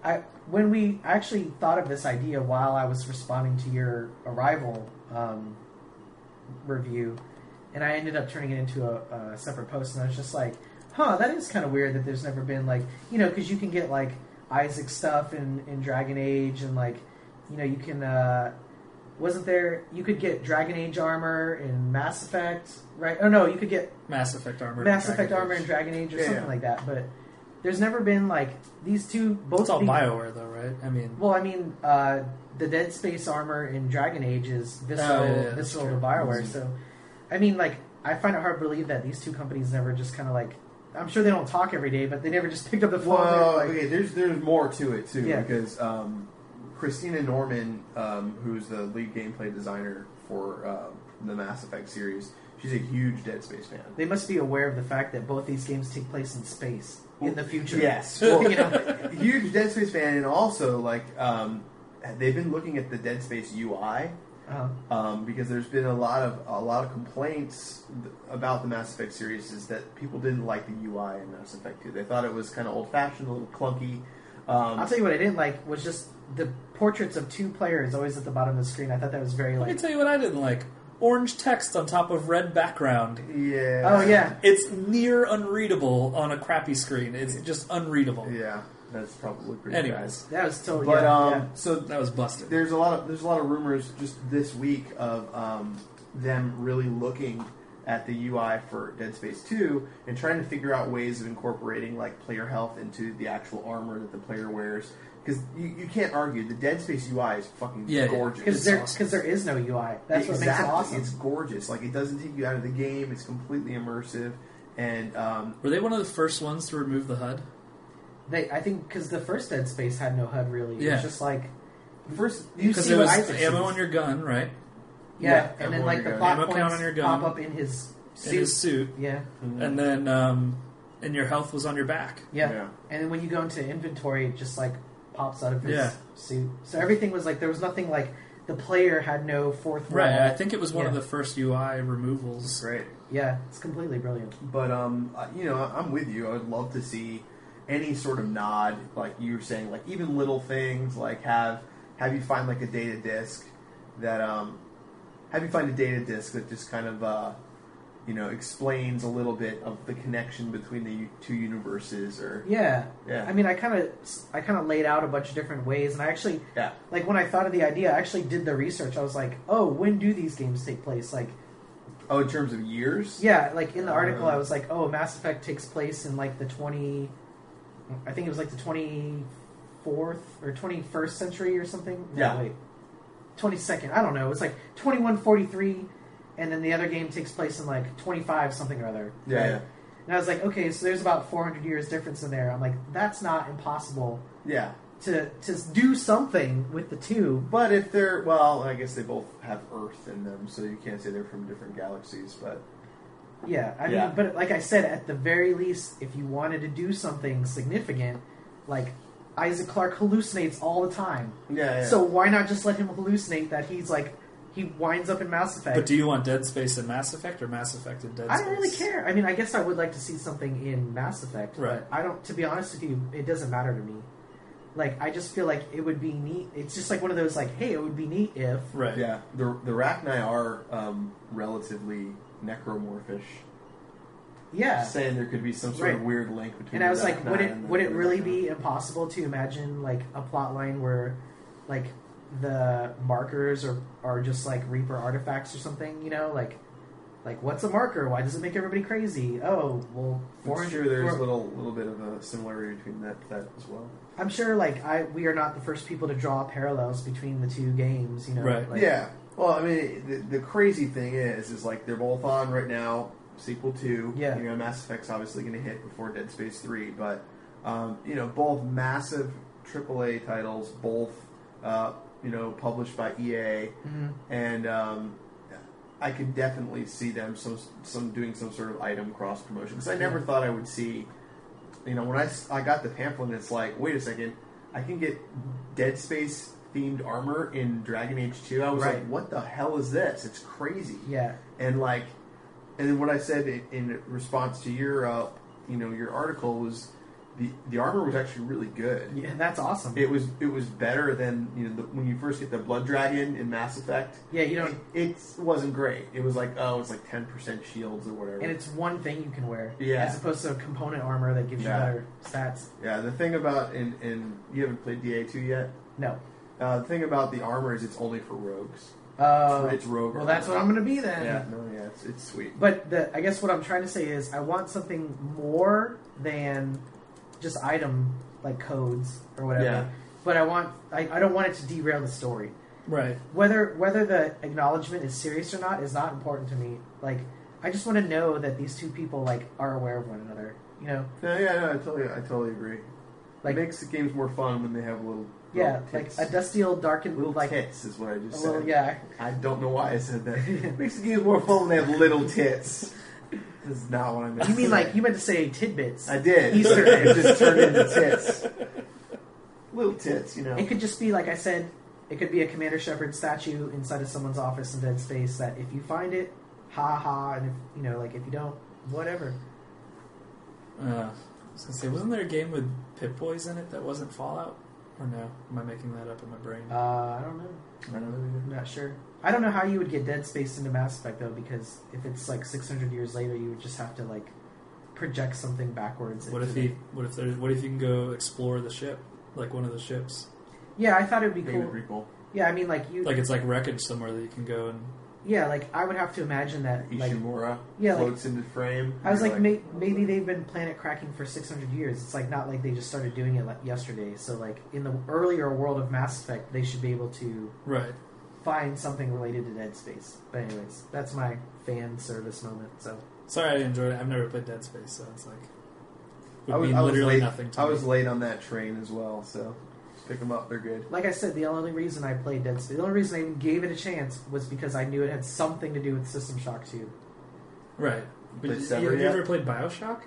I when we actually thought of this idea while I was responding to your arrival um, review, and I ended up turning it into a, a separate post, and I was just like, "Huh, that is kind of weird that there's never been like you know because you can get like Isaac stuff in in Dragon Age, and like you know you can." Uh, wasn't there? You could get Dragon Age armor in Mass Effect, right? Oh no, you could get Mass Effect armor. Mass Dragon Effect armor Age. and Dragon Age or Yeah, something yeah. like that. But there's never been like these two. Both It's all the- Bioware, though, right? I mean, Well, I mean, uh, the Dead Space armor in Dragon Age is visceral, Oh, yeah, visceral to Bioware. So, I mean, like, I find it hard to believe that these two companies never just kind of like. I'm sure they don't talk every day, but they never just picked up the phone. well, like, okay, there's there's more to it too Yeah. because um, Christina Norman, um, who's the lead gameplay designer for uh, the Mass Effect series, she's a huge Dead Space fan. they must be aware of the fact that both these games take place in space in the future. Yes, well, you know. huge Dead Space fan, and also like um, they've been looking at the Dead Space UI Uh, um, because there's been a lot of a lot of complaints th- about the Mass Effect series is that people didn't like the UI in Mass Effect 2. They thought it was kind of old fashioned, a little clunky. Um, I'll tell you what I didn't like was just the portraits of two players always at the bottom of the screen. I thought that was very let me tell you what I didn't like: orange text on top of red background. yeah. Oh yeah, It's near unreadable on a crappy screen. It's just unreadable. Yeah, that's probably pretty Anyways, that was totally. bad. But yeah, um, yeah. so that was busted. there's a lot of there's a lot of rumors just this week of um, them really looking at the UI for Dead Space 2 and trying to figure out ways of incorporating like player health into the actual armor that the player wears. Because you, you can't argue the Dead Space UI is fucking Yeah, yeah. gorgeous. because there awesome. because there is no UI. That's what makes it exactly. awesome. It's gorgeous. Like it doesn't take you out of the game. It's completely immersive. And um, Were they one of the first ones to remove the HUD? They, I think, because the first Dead Space had no HUD really. Yeah. It was just like first, You Because see there what was Isaac ammo sees. on your gun, right? yeah, Yeah, and then ammo like on the your plot gun. Ammo count points on your gun. pop up in his In suit. his suit, Yeah, and then um, and your health was on your back. yeah, Yeah. and then when you go into inventory, it just like pops out of his Yeah. suit. So everything was like there was nothing like the player had no fourth wall. Right. I think it was one of Yeah. the first UI removals. great. Yeah, it's completely brilliant. But um, you know, I'm with you. I would love to see any sort of nod, like you were saying, like even little things, like have have you find like a data disk that um, have you find a data disk that just kind of uh, you know explains a little bit of the connection between the two universes, or Yeah, Yeah. I mean, I kind of I kind of laid out a bunch of different ways, and I actually yeah, like when I thought of the idea, I actually did the research. I was like, oh, when do these games take place? Like, oh, in terms of years, yeah, like in the article, Uh. I was like, oh, Mass Effect takes place in like the twenty, I think it was like the twenty fourth or twenty first century or something. No, Yeah. wait, twenty second. I don't know. It's like twenty one forty three, and then the other game takes place in like twenty five something or other. yeah, right? yeah, And I was like, okay, so there's about four hundred years difference in there. I'm like, that's not impossible yeah. to to do something with the two. But if they're well, I guess they both have Earth in them, so you can't say they're from different galaxies. But Yeah, I Yeah. mean, but like I said, at the very least, if you wanted to do something significant, like Isaac Clarke hallucinates all the time, yeah, yeah. so why not just let him hallucinate that he's like he winds up in Mass Effect? But do you want Dead Space and Mass Effect or Mass Effect and Dead Space? I don't really care. I mean, I guess I would like to see something in Mass Effect, Right. but I don't. To be honest with you, it doesn't matter to me. Like, I just feel like it would be neat. It's just like one of those, like, hey, it would be neat if. Right. Yeah, the the Rachni are um, relatively necromorphish. Yeah, Saying there could be some sort of Right. weird link between. And I the was like, Rachni would it and the- would it the really Rachni. be impossible to imagine like a plot line where like the markers are are just like Reaper artifacts or something? You know, like like what's a marker? Why does it make everybody crazy? Oh, well, four I'm sure hundred. there's a little little bit of a similarity between that that as well. I'm sure like I we are not the first people to draw parallels between the two games. You know, Right. Like, yeah. Well, I mean, the, the crazy thing is, is like they're both on right now. Sequel two. Yeah. You know, Mass Effect's obviously going to hit before Dead Space three, but um, you know, both massive AAA titles, both uh, you know published by EA, Mhm. and um, I can definitely see them some some doing some sort of item cross promotion because I never thought I would see. You know, when I, s- I got the pamphlet, it's like, wait a second, I can get Dead Space themed armor in Dragon Age Two. I was Right. like, what the hell is this? It's crazy. Yeah. And like, and then what I said in, in response to your, uh, you know, your article was the the armor was actually really good. Yeah, that's awesome. It was it was better than you know the, when you first get the Blood Dragon in Mass Effect. yeah, you don't. It, it wasn't great. It was like oh, it's like ten percent shields or whatever. And it's one thing you can wear, Yeah. as opposed to a component armor that gives Yeah. you better stats. yeah, the thing about in in you haven't played DA two yet. No. Uh, the thing about the armor is it's only for rogues. Uh, it's rogue. well, armor. that's what I'm going to be then. Yeah, no, yeah, it's, it's sweet. But the, I guess what I'm trying to say is I want something more than just item like codes or whatever. Yeah. But I want I, I don't want it to derail the story. Right. Whether whether the acknowledgement is serious or not is not important to me. Like I just want to know that these two people like are aware of one another. You know, No, yeah, no, I totally, I totally agree. like it makes the games more fun when they have a little, yeah, little like tits. a dusty old darkened little like tits is what I just little said. yeah. I don't know why I said that. It makes the games more fun when they have little tits. This is not what I meant. You mean like you meant to say tidbits? I did. Easter it eggs. just turned into tits. Little tits, you know. It could just be like I said. It could be a Commander Shepard statue inside of someone's office in Dead Space. That if you find it, ha ha, and if you know, like if you don't, whatever. Uh, I was gonna say, wasn't there a game with Pip Boys in it that wasn't Fallout? Or no? Am I making that up in my brain? Uh, I don't know. I don't know I'm not sure. I don't know how you would get Dead Space into Mass Effect though, because if it's like 600 years later, you would just have to like project something backwards. What if the- he? What if there's? What if you can go explore the ship, like one of the ships? Yeah, I thought it would be Maybe cool. it'd be cool. Yeah, I mean, like you. Like it's like wreckage somewhere that you can go and. Yeah, like I would have to imagine that. Like Ishimura Yeah, like- floats into frame. I was You're like, may, maybe they've been planet cracking for 600 years. It's like not like they just started doing it like yesterday. So like in the earlier world of Mass Effect, they should be able to Right. find something related to Dead Space. But anyways, that's my fan service moment. So Sorry, I enjoyed it. I've never played Dead Space, so it's like would I was, mean I was literally late. nothing to I me. was late on that train as well, so just pick them up. They're good. like I said, the only reason I played Dead Space, the only reason I even gave it a chance was because I knew it had something to do with System Shock 2. right. But Played you, Sever have you yet? ever played Bioshock?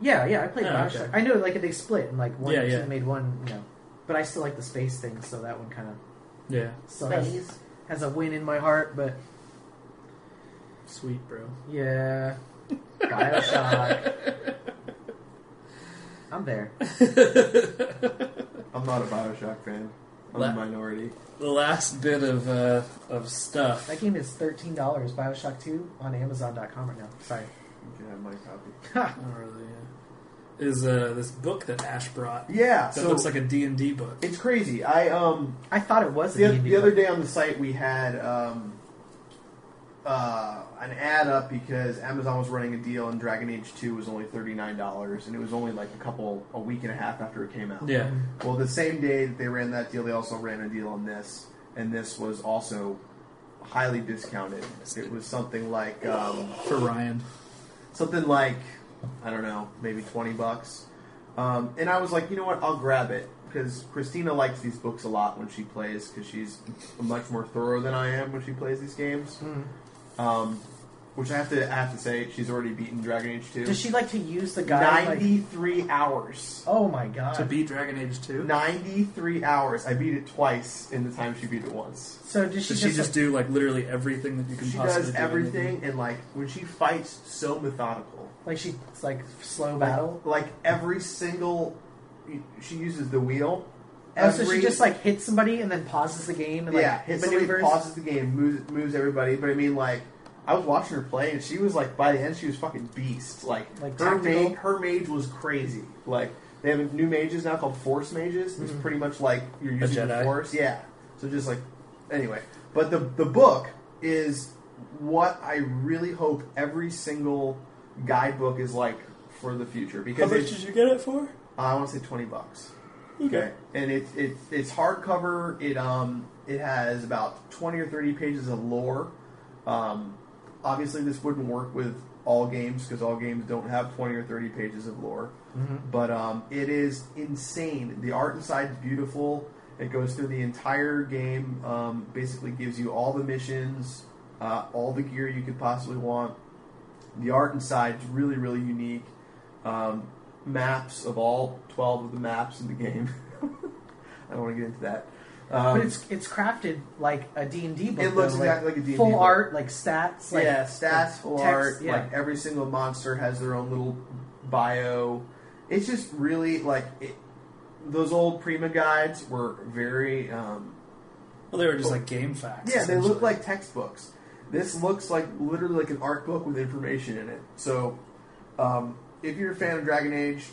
Yeah, yeah, I played Oh, Bioshock. okay. I know like they split and like one Yeah, team yeah. made one, you know. But I still like the space thing, so that one kind of Yeah. still has, has a win in my heart. But Sweet, bro. Yeah. Bioshock. I'm there. I'm not a Bioshock fan. I'm La- a minority. The last bit of uh, of stuff. That game is thirteen dollars. Bioshock Two on Amazon.com right now. Sorry. You can have my copy. Don't really. Uh, is uh, this book that Ash brought Yeah, that so looks like a D and D book? it's crazy. I um I thought it was the, a D&D the other day on the site we had um uh an ad up because Amazon was running a deal and Dragon Age 2 was only $39 and it was only like a couple a week and a half after it came out. Yeah. Well, the same day that they ran that deal, they also ran a deal on this, and this was also highly discounted. It was something like um, For Ryan. something like I don't know, maybe twenty bucks. Um, and I was like, you know what, I'll grab it because Christina likes these books a lot when she plays because she's much more thorough than I am when she plays these games. Mm. Um, which I have to I have to say, she's already beaten Dragon Age two. Does she like to use the guy? Like, Ninety three hours. oh my god! To beat Dragon Age 2? 93 hours. I beat it twice in the time she beat it once. so does she Does just, she just do like literally everything that you can She possibly does do everything, game? and like when she fights, so methodical. like she like slow Like, battle? like every single, she uses the wheel. Oh, so she just like hits somebody and then pauses the game and like yeah, hits somebody, maneuvers? pauses the game, moves moves everybody. But I mean, like I was watching her play, and she was like by the end, she was fucking beast. Like, Like her tactical? mage, her mage was crazy. Like they have new mages now called Force mages. It's Mhm. pretty much like you're using the Jedi? Force. Yeah. So just like anyway, but the the book is what I really hope every single guidebook is like for the future because How because much it's, did you get it for? I want to say twenty bucks. Okay, and it's it's it's hardcover. It um it has about twenty or thirty pages of lore. Um, obviously, this wouldn't work with all games because all games don't have twenty or thirty pages of lore. Mhm. But um, it is insane. The art inside is beautiful. It goes through the entire game. Um, basically, gives you all the missions, uh, all the gear you could possibly want. The art inside is really, really unique. Um, maps of all 12 of the maps in the game. I don't want to get into that. Um, but it's it's crafted like a D and D book. It looks though, exactly like a D&D full book. art, like stats. Like, yeah, stats, full text, art. yeah. Like every single monster has their own little bio. It's just really like it, those old Prima guides were very. Um, Well, they were just like game facts. yeah, they look like textbooks. This looks like literally like an art book with information in it. So, um, if you're a fan of Dragon Age,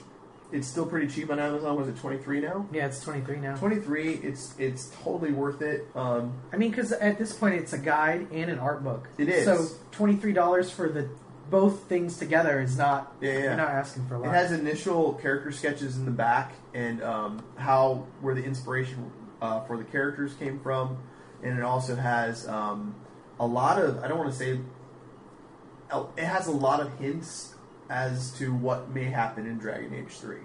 it's still pretty cheap on Amazon. Was it twenty three now? yeah, it's twenty three now. Twenty three. It's it's totally worth it. Um, I mean, because at this point, it's a guide and an art book. It is. So twenty three dollars for the both things together is not. Yeah, yeah. You're not asking for a lot. It has initial character sketches in the back and um, how where the inspiration uh, for the characters came from, and it also has um, a lot of I don't want to say it has a lot of hints as to what may happen in Dragon Age Three,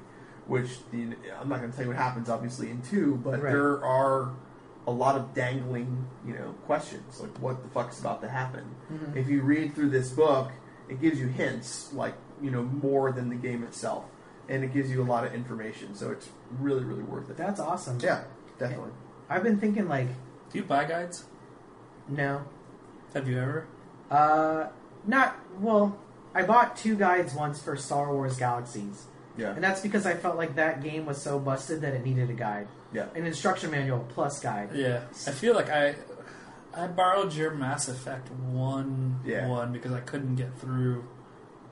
which the, I'm not going to tell you what happens obviously in two, but Right. there are a lot of dangling you know questions like what the fuck's about to happen. Mhm. If you read through this book, it gives you hints, like you know, more than the game itself, and it gives you a lot of information. So it's really, really worth it. That's awesome. Yeah, definitely. I've been thinking like, Do you buy guides? no, Have you ever? uh, not well. I bought two guides once for Star Wars Galaxies, Yeah, and that's because I felt like that game was so busted that it needed a guide, yeah. an instruction manual plus guide. Yeah, I feel like I I borrowed your Mass Effect one Yeah. one because I couldn't get through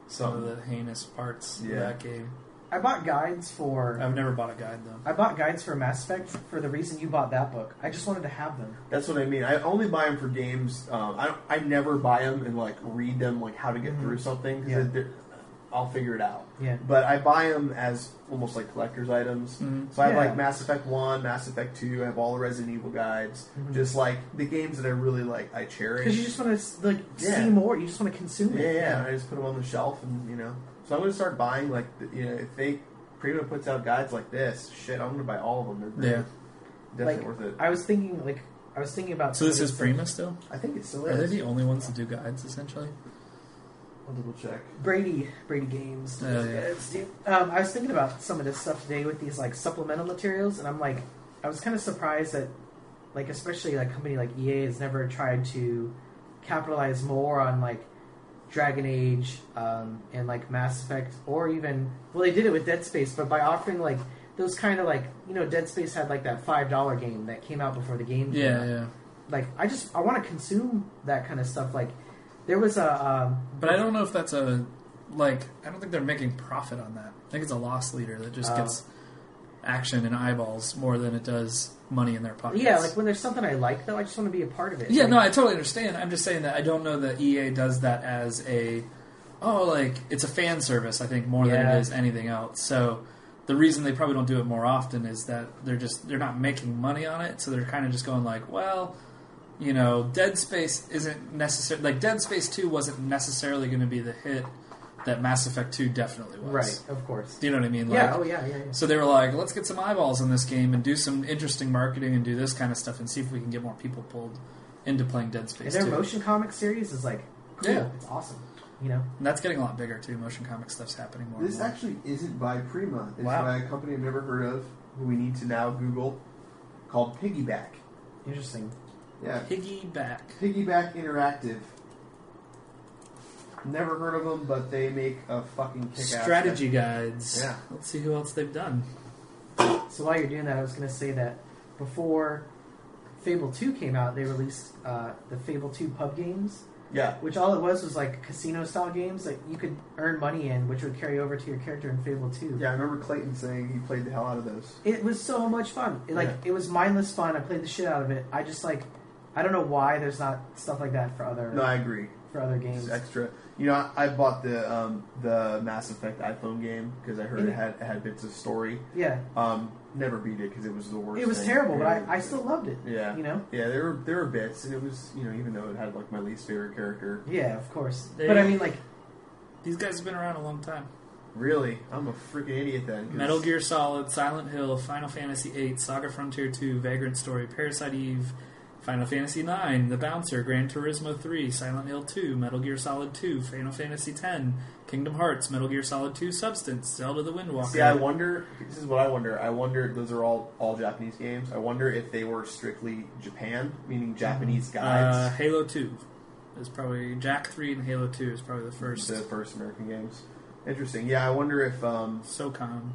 some of um, the heinous parts Yeah. of that game. I bought guides for. I've never bought a guide though. I bought guides for Mass Effect for the reason you bought that book. I just wanted to have them. That's what I mean. I only buy them for games. Um, I don't, I never buy them and like read them like how to get Mhm. through something. 'cause Yeah. they're- I'll figure it out. Yeah. But I buy them as almost like collector's items. Mhm. So I have Yeah. like Mass Effect One, Mass Effect Two. I have all the Resident Evil guides. Mhm. Just like the games that I really like, I cherish. Because you just want to like Yeah. see more. You just want to consume Yeah, it. yeah. I just put them on the shelf, and you know. So I'm gonna start buying like the, you know if they Prima puts out guides like this, shit, I'm gonna buy all of them. They're Yeah. definitely Like, worth it. I was thinking like I was thinking about. So this is of Prima still? I think it's still Are they the only ones that do guides essentially? I'll double check. Brady Brady Games. Oh, yeah. It's- Um, I was thinking about some of this stuff today with these like supplemental materials, and I'm like, I was kind of surprised that, like, especially like a company like EA has never tried to capitalize more on like Dragon Age um, and like Mass Effect, or even well, they did it with Dead Space, but by offering like those kind of like you know Dead Space had like that five dollar game that came out before the game. came Yeah, out. yeah. Like I just I want to consume that kind of stuff. Like there was a um, But I don't know if that's a like. I don't think they're making profit on that. I think it's a loss leader that just Oh. gets action and eyeballs more than it does money in their pockets. yeah, like when there's something I like though, I just want to be a part of it. Yeah, Like, no, I totally understand. I'm just saying that I don't know that EA does that as a oh, like it's a fan service. I think more than it is anything else. So the reason they probably don't do it more often is that they're just they're not making money on it. So they're kind of just going like, well, you know, Dead Space isn't necessarily like Dead Space Two wasn't necessarily going to be the hit that Mass Effect Two definitely was. right, of course. Do you know what I mean? Like, yeah, oh yeah, yeah, yeah. so they were like, let's get some eyeballs in this game and do some interesting marketing and do this kind of stuff and see if we can get more people pulled into playing Dead And Space their 2. motion comic series is like cool. Yeah. It's awesome. You know, And that's getting a lot bigger too. Motion comic stuff's happening more. This and more. actually isn't by Prima. It's Wow. by a company I've never heard of, who we need to now Google, called Piggyback. interesting. Yeah, Piggyback. Piggyback Interactive. Never heard of them, but they make a fucking kick-ass Strategy guides. Yeah. Let's see who else they've done. So while you're doing that, I was going to say that before Fable Two came out, they released uh, the Fable Two pub games, Yeah, which all it was was like casino style games that you could earn money in, which would carry over to your character in Fable Two. yeah. I remember Clayton saying he played the hell out of those. It was so much fun. It, like Yeah. it was mindless fun. I played the shit out of it. I just like, I don't know why there's not stuff like that for other No, I agree. For other It's games. extra. You know, I, I bought the um, the Mass Effect iPhone game because I heard it had it had bits of story. Yeah, Um, never beat it because it was the worst. it was thing. terrible, but I, I still loved it. yeah, You know. yeah. There were there were bits, and it was you know even though it had like my least favorite character. Yeah, of course. They- but I mean, like, These guys have been around a long time. Really, I'm a freaking idiot then. 'cause- Metal Gear Solid, Silent Hill, Final Fantasy VIII, Saga Frontier 2, Vagrant Story, Parasite Eve, Final Fantasy IX, The Bouncer, Gran Turismo 3, Silent Hill 2, Metal Gear Solid 2, Final Fantasy X, Kingdom Hearts, Metal Gear Solid 2 Substance, Zelda the Wind Waker. See, I wonder. This is what I wonder. I wonder. Those are all all Japanese games. I wonder if they were strictly Japan, meaning Japanese uh. Halo 2 is probably Jak 3 and Halo 2 is probably the first. the first American games. Interesting. Yeah, I wonder if. Um, SOCOM.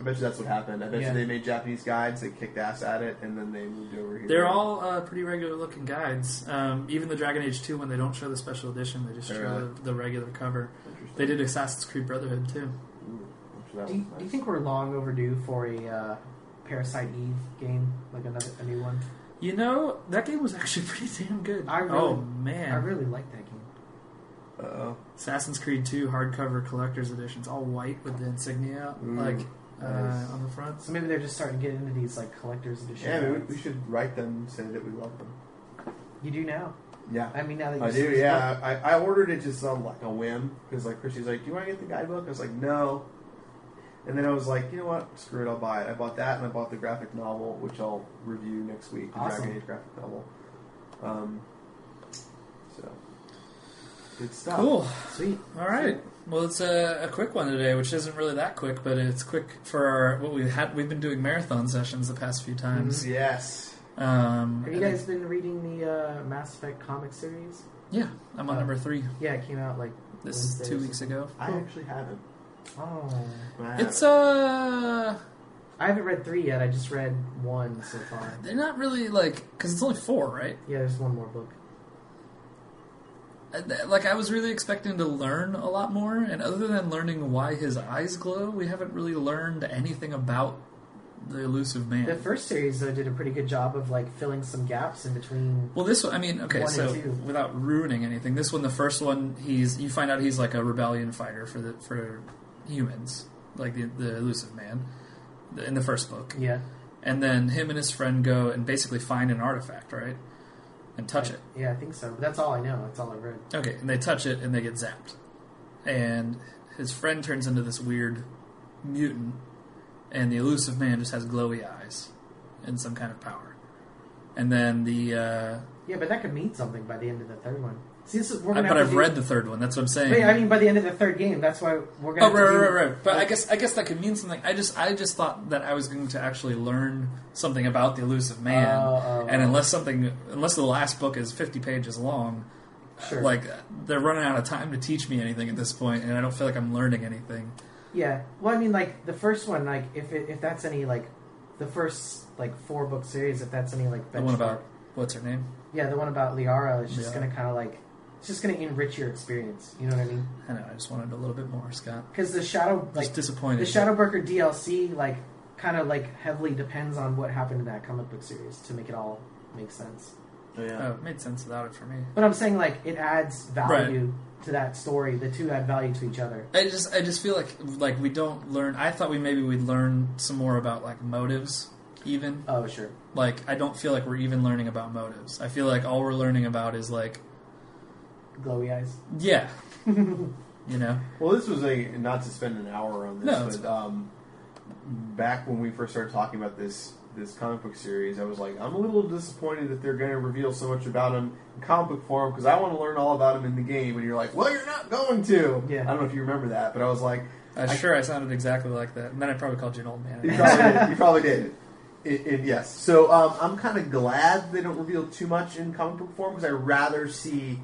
I bet you that's what happened. I bet Yeah. you they made Japanese guides. They kicked ass at it, and then they moved over here. They're all uh, pretty regular looking guides. Um, even the Dragon Age 2, when they don't show the special edition, they just show Really? the, the regular cover. They did Assassin's Creed Brotherhood too. Ooh, I'm that Do you, was do you nice. think we're long overdue for a uh, Parasite Eve game, like another a new one? You know, that game was actually pretty damn good. I really- oh, man. I really like that game. Uh-oh. Assassin's Creed 2 hardcover collector's editions, all white with the insignia Ooh, like uh, on the front. So maybe they're just starting to get into these like collector's edition. Yeah, maybe guides. we should write them, say that we love them. You do now. Yeah. I mean, now that you I see do, yeah. I, I ordered it just on like a whim because like Christy's like, "Do you want to get the guidebook?" I was like, "No," and then I was like, "You know what? Screw it, I'll buy it." I bought that and I bought the graphic novel, which I'll review next week. The Awesome. Dragon Age graphic novel. Um, so good stuff. Cool. Sweet. All right. Well, it's a, a quick one today, which isn't really that quick, but it's quick for our, what we had. We've been doing marathon sessions the past few times. Yes. Um, Have you guys been reading the uh, Mass Effect comic series? Yeah, I'm on Uh, number three. Yeah, it came out like This Wednesday two weeks ago. I actually haven't. Oh, I haven't. It's uh, I haven't read three yet. I just read one so far. they're not really like because it's only four, right? Yeah, there's one more book. Like I was really expecting to learn a lot more, and other than learning why his eyes glow, we haven't really learned anything about the Illusive Man. The first series though did a pretty good job of like filling some gaps in between. Well, this one, I mean, okay, so without ruining anything, this one, the first one, he's you find out he's like a rebellion fighter for the for humans, like the the Illusive Man, in the first book, Yeah, and then him and his friend go and basically find an artifact, right, and touch it. yeah, I think so. But that's all I know. That's all I read. Okay, and they touch it and they get zapped, and his friend turns into this weird mutant, and the Illusive Man just has glowy eyes and some kind of power, and then the. Uh, Yeah, but that could mean something by the end of the third one. See, this is we're I, but I've do- read the third one. That's what I'm saying. Wait, I mean by the end of the third game. That's why we're gonna. oh, to right, right, right, right. But I guess I guess that could mean something. I just I just thought that I was going to actually learn something about the Illusive Man, oh, oh, oh, and unless something unless the last book is 50 pages long, Sure. like they're running out of time to teach me anything at this point, and I don't feel like I'm learning anything. Yeah. Well, I mean, like the first one, like if it, if that's any like the first like four book series, if that's any like The one about what's her name? yeah, the one about Liara is just Liara. gonna kind of like it's just gonna enrich your experience. You know what I mean? I know. I just wanted a little bit more, Scott. Because the shadow Just like disappointed. the Shadow Broker DLC like kind of like heavily depends on what happened in that comic book series to make it all make sense. Oh, yeah. Oh, it made sense without it for me. But I'm saying like it adds value to that story. The two add value to each other. I just I just feel like like we don't learn. I thought we maybe we'd learn some more about like motives, even. Oh sure. like I don't feel like we're even learning about motives. I feel like all we're learning about is like Glowy eyes. yeah, you know. Well, this was a not to spend an hour on this, No, it's but um, back when we first started talking about this this comic book series, I was like, I'm a little disappointed that they're going to reveal so much about him in comic book form because I want to learn all about him in the game. And you're like, well, you're not going to. Yeah. I don't know if you remember that, but I was like, I'm I- sure I sounded exactly like that, and then I probably called you an old you man. probably did. You probably did. It, it, yes. So um, I'm kind of glad they don't reveal too much in comic book form because I rather see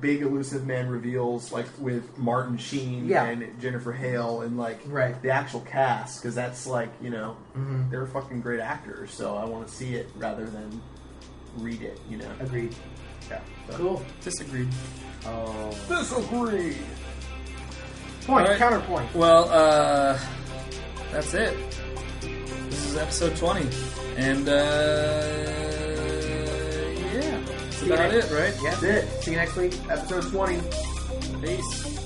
big Illusive Man reveals like with Martin Sheen Yeah. and Jennifer Hale and like Right. the actual cast because that's like you know hmm they're fucking great actors. So I want to see it rather than read it. You know. Agreed. Yeah. So. Cool. Disagreed. Oh. Disagree. Point. All right. Counterpoint. Well, uh, that's it. This is episode 20, and uh, yeah, that's about it, right? Yeah. That's it. See you next week. Episode twenty. Peace.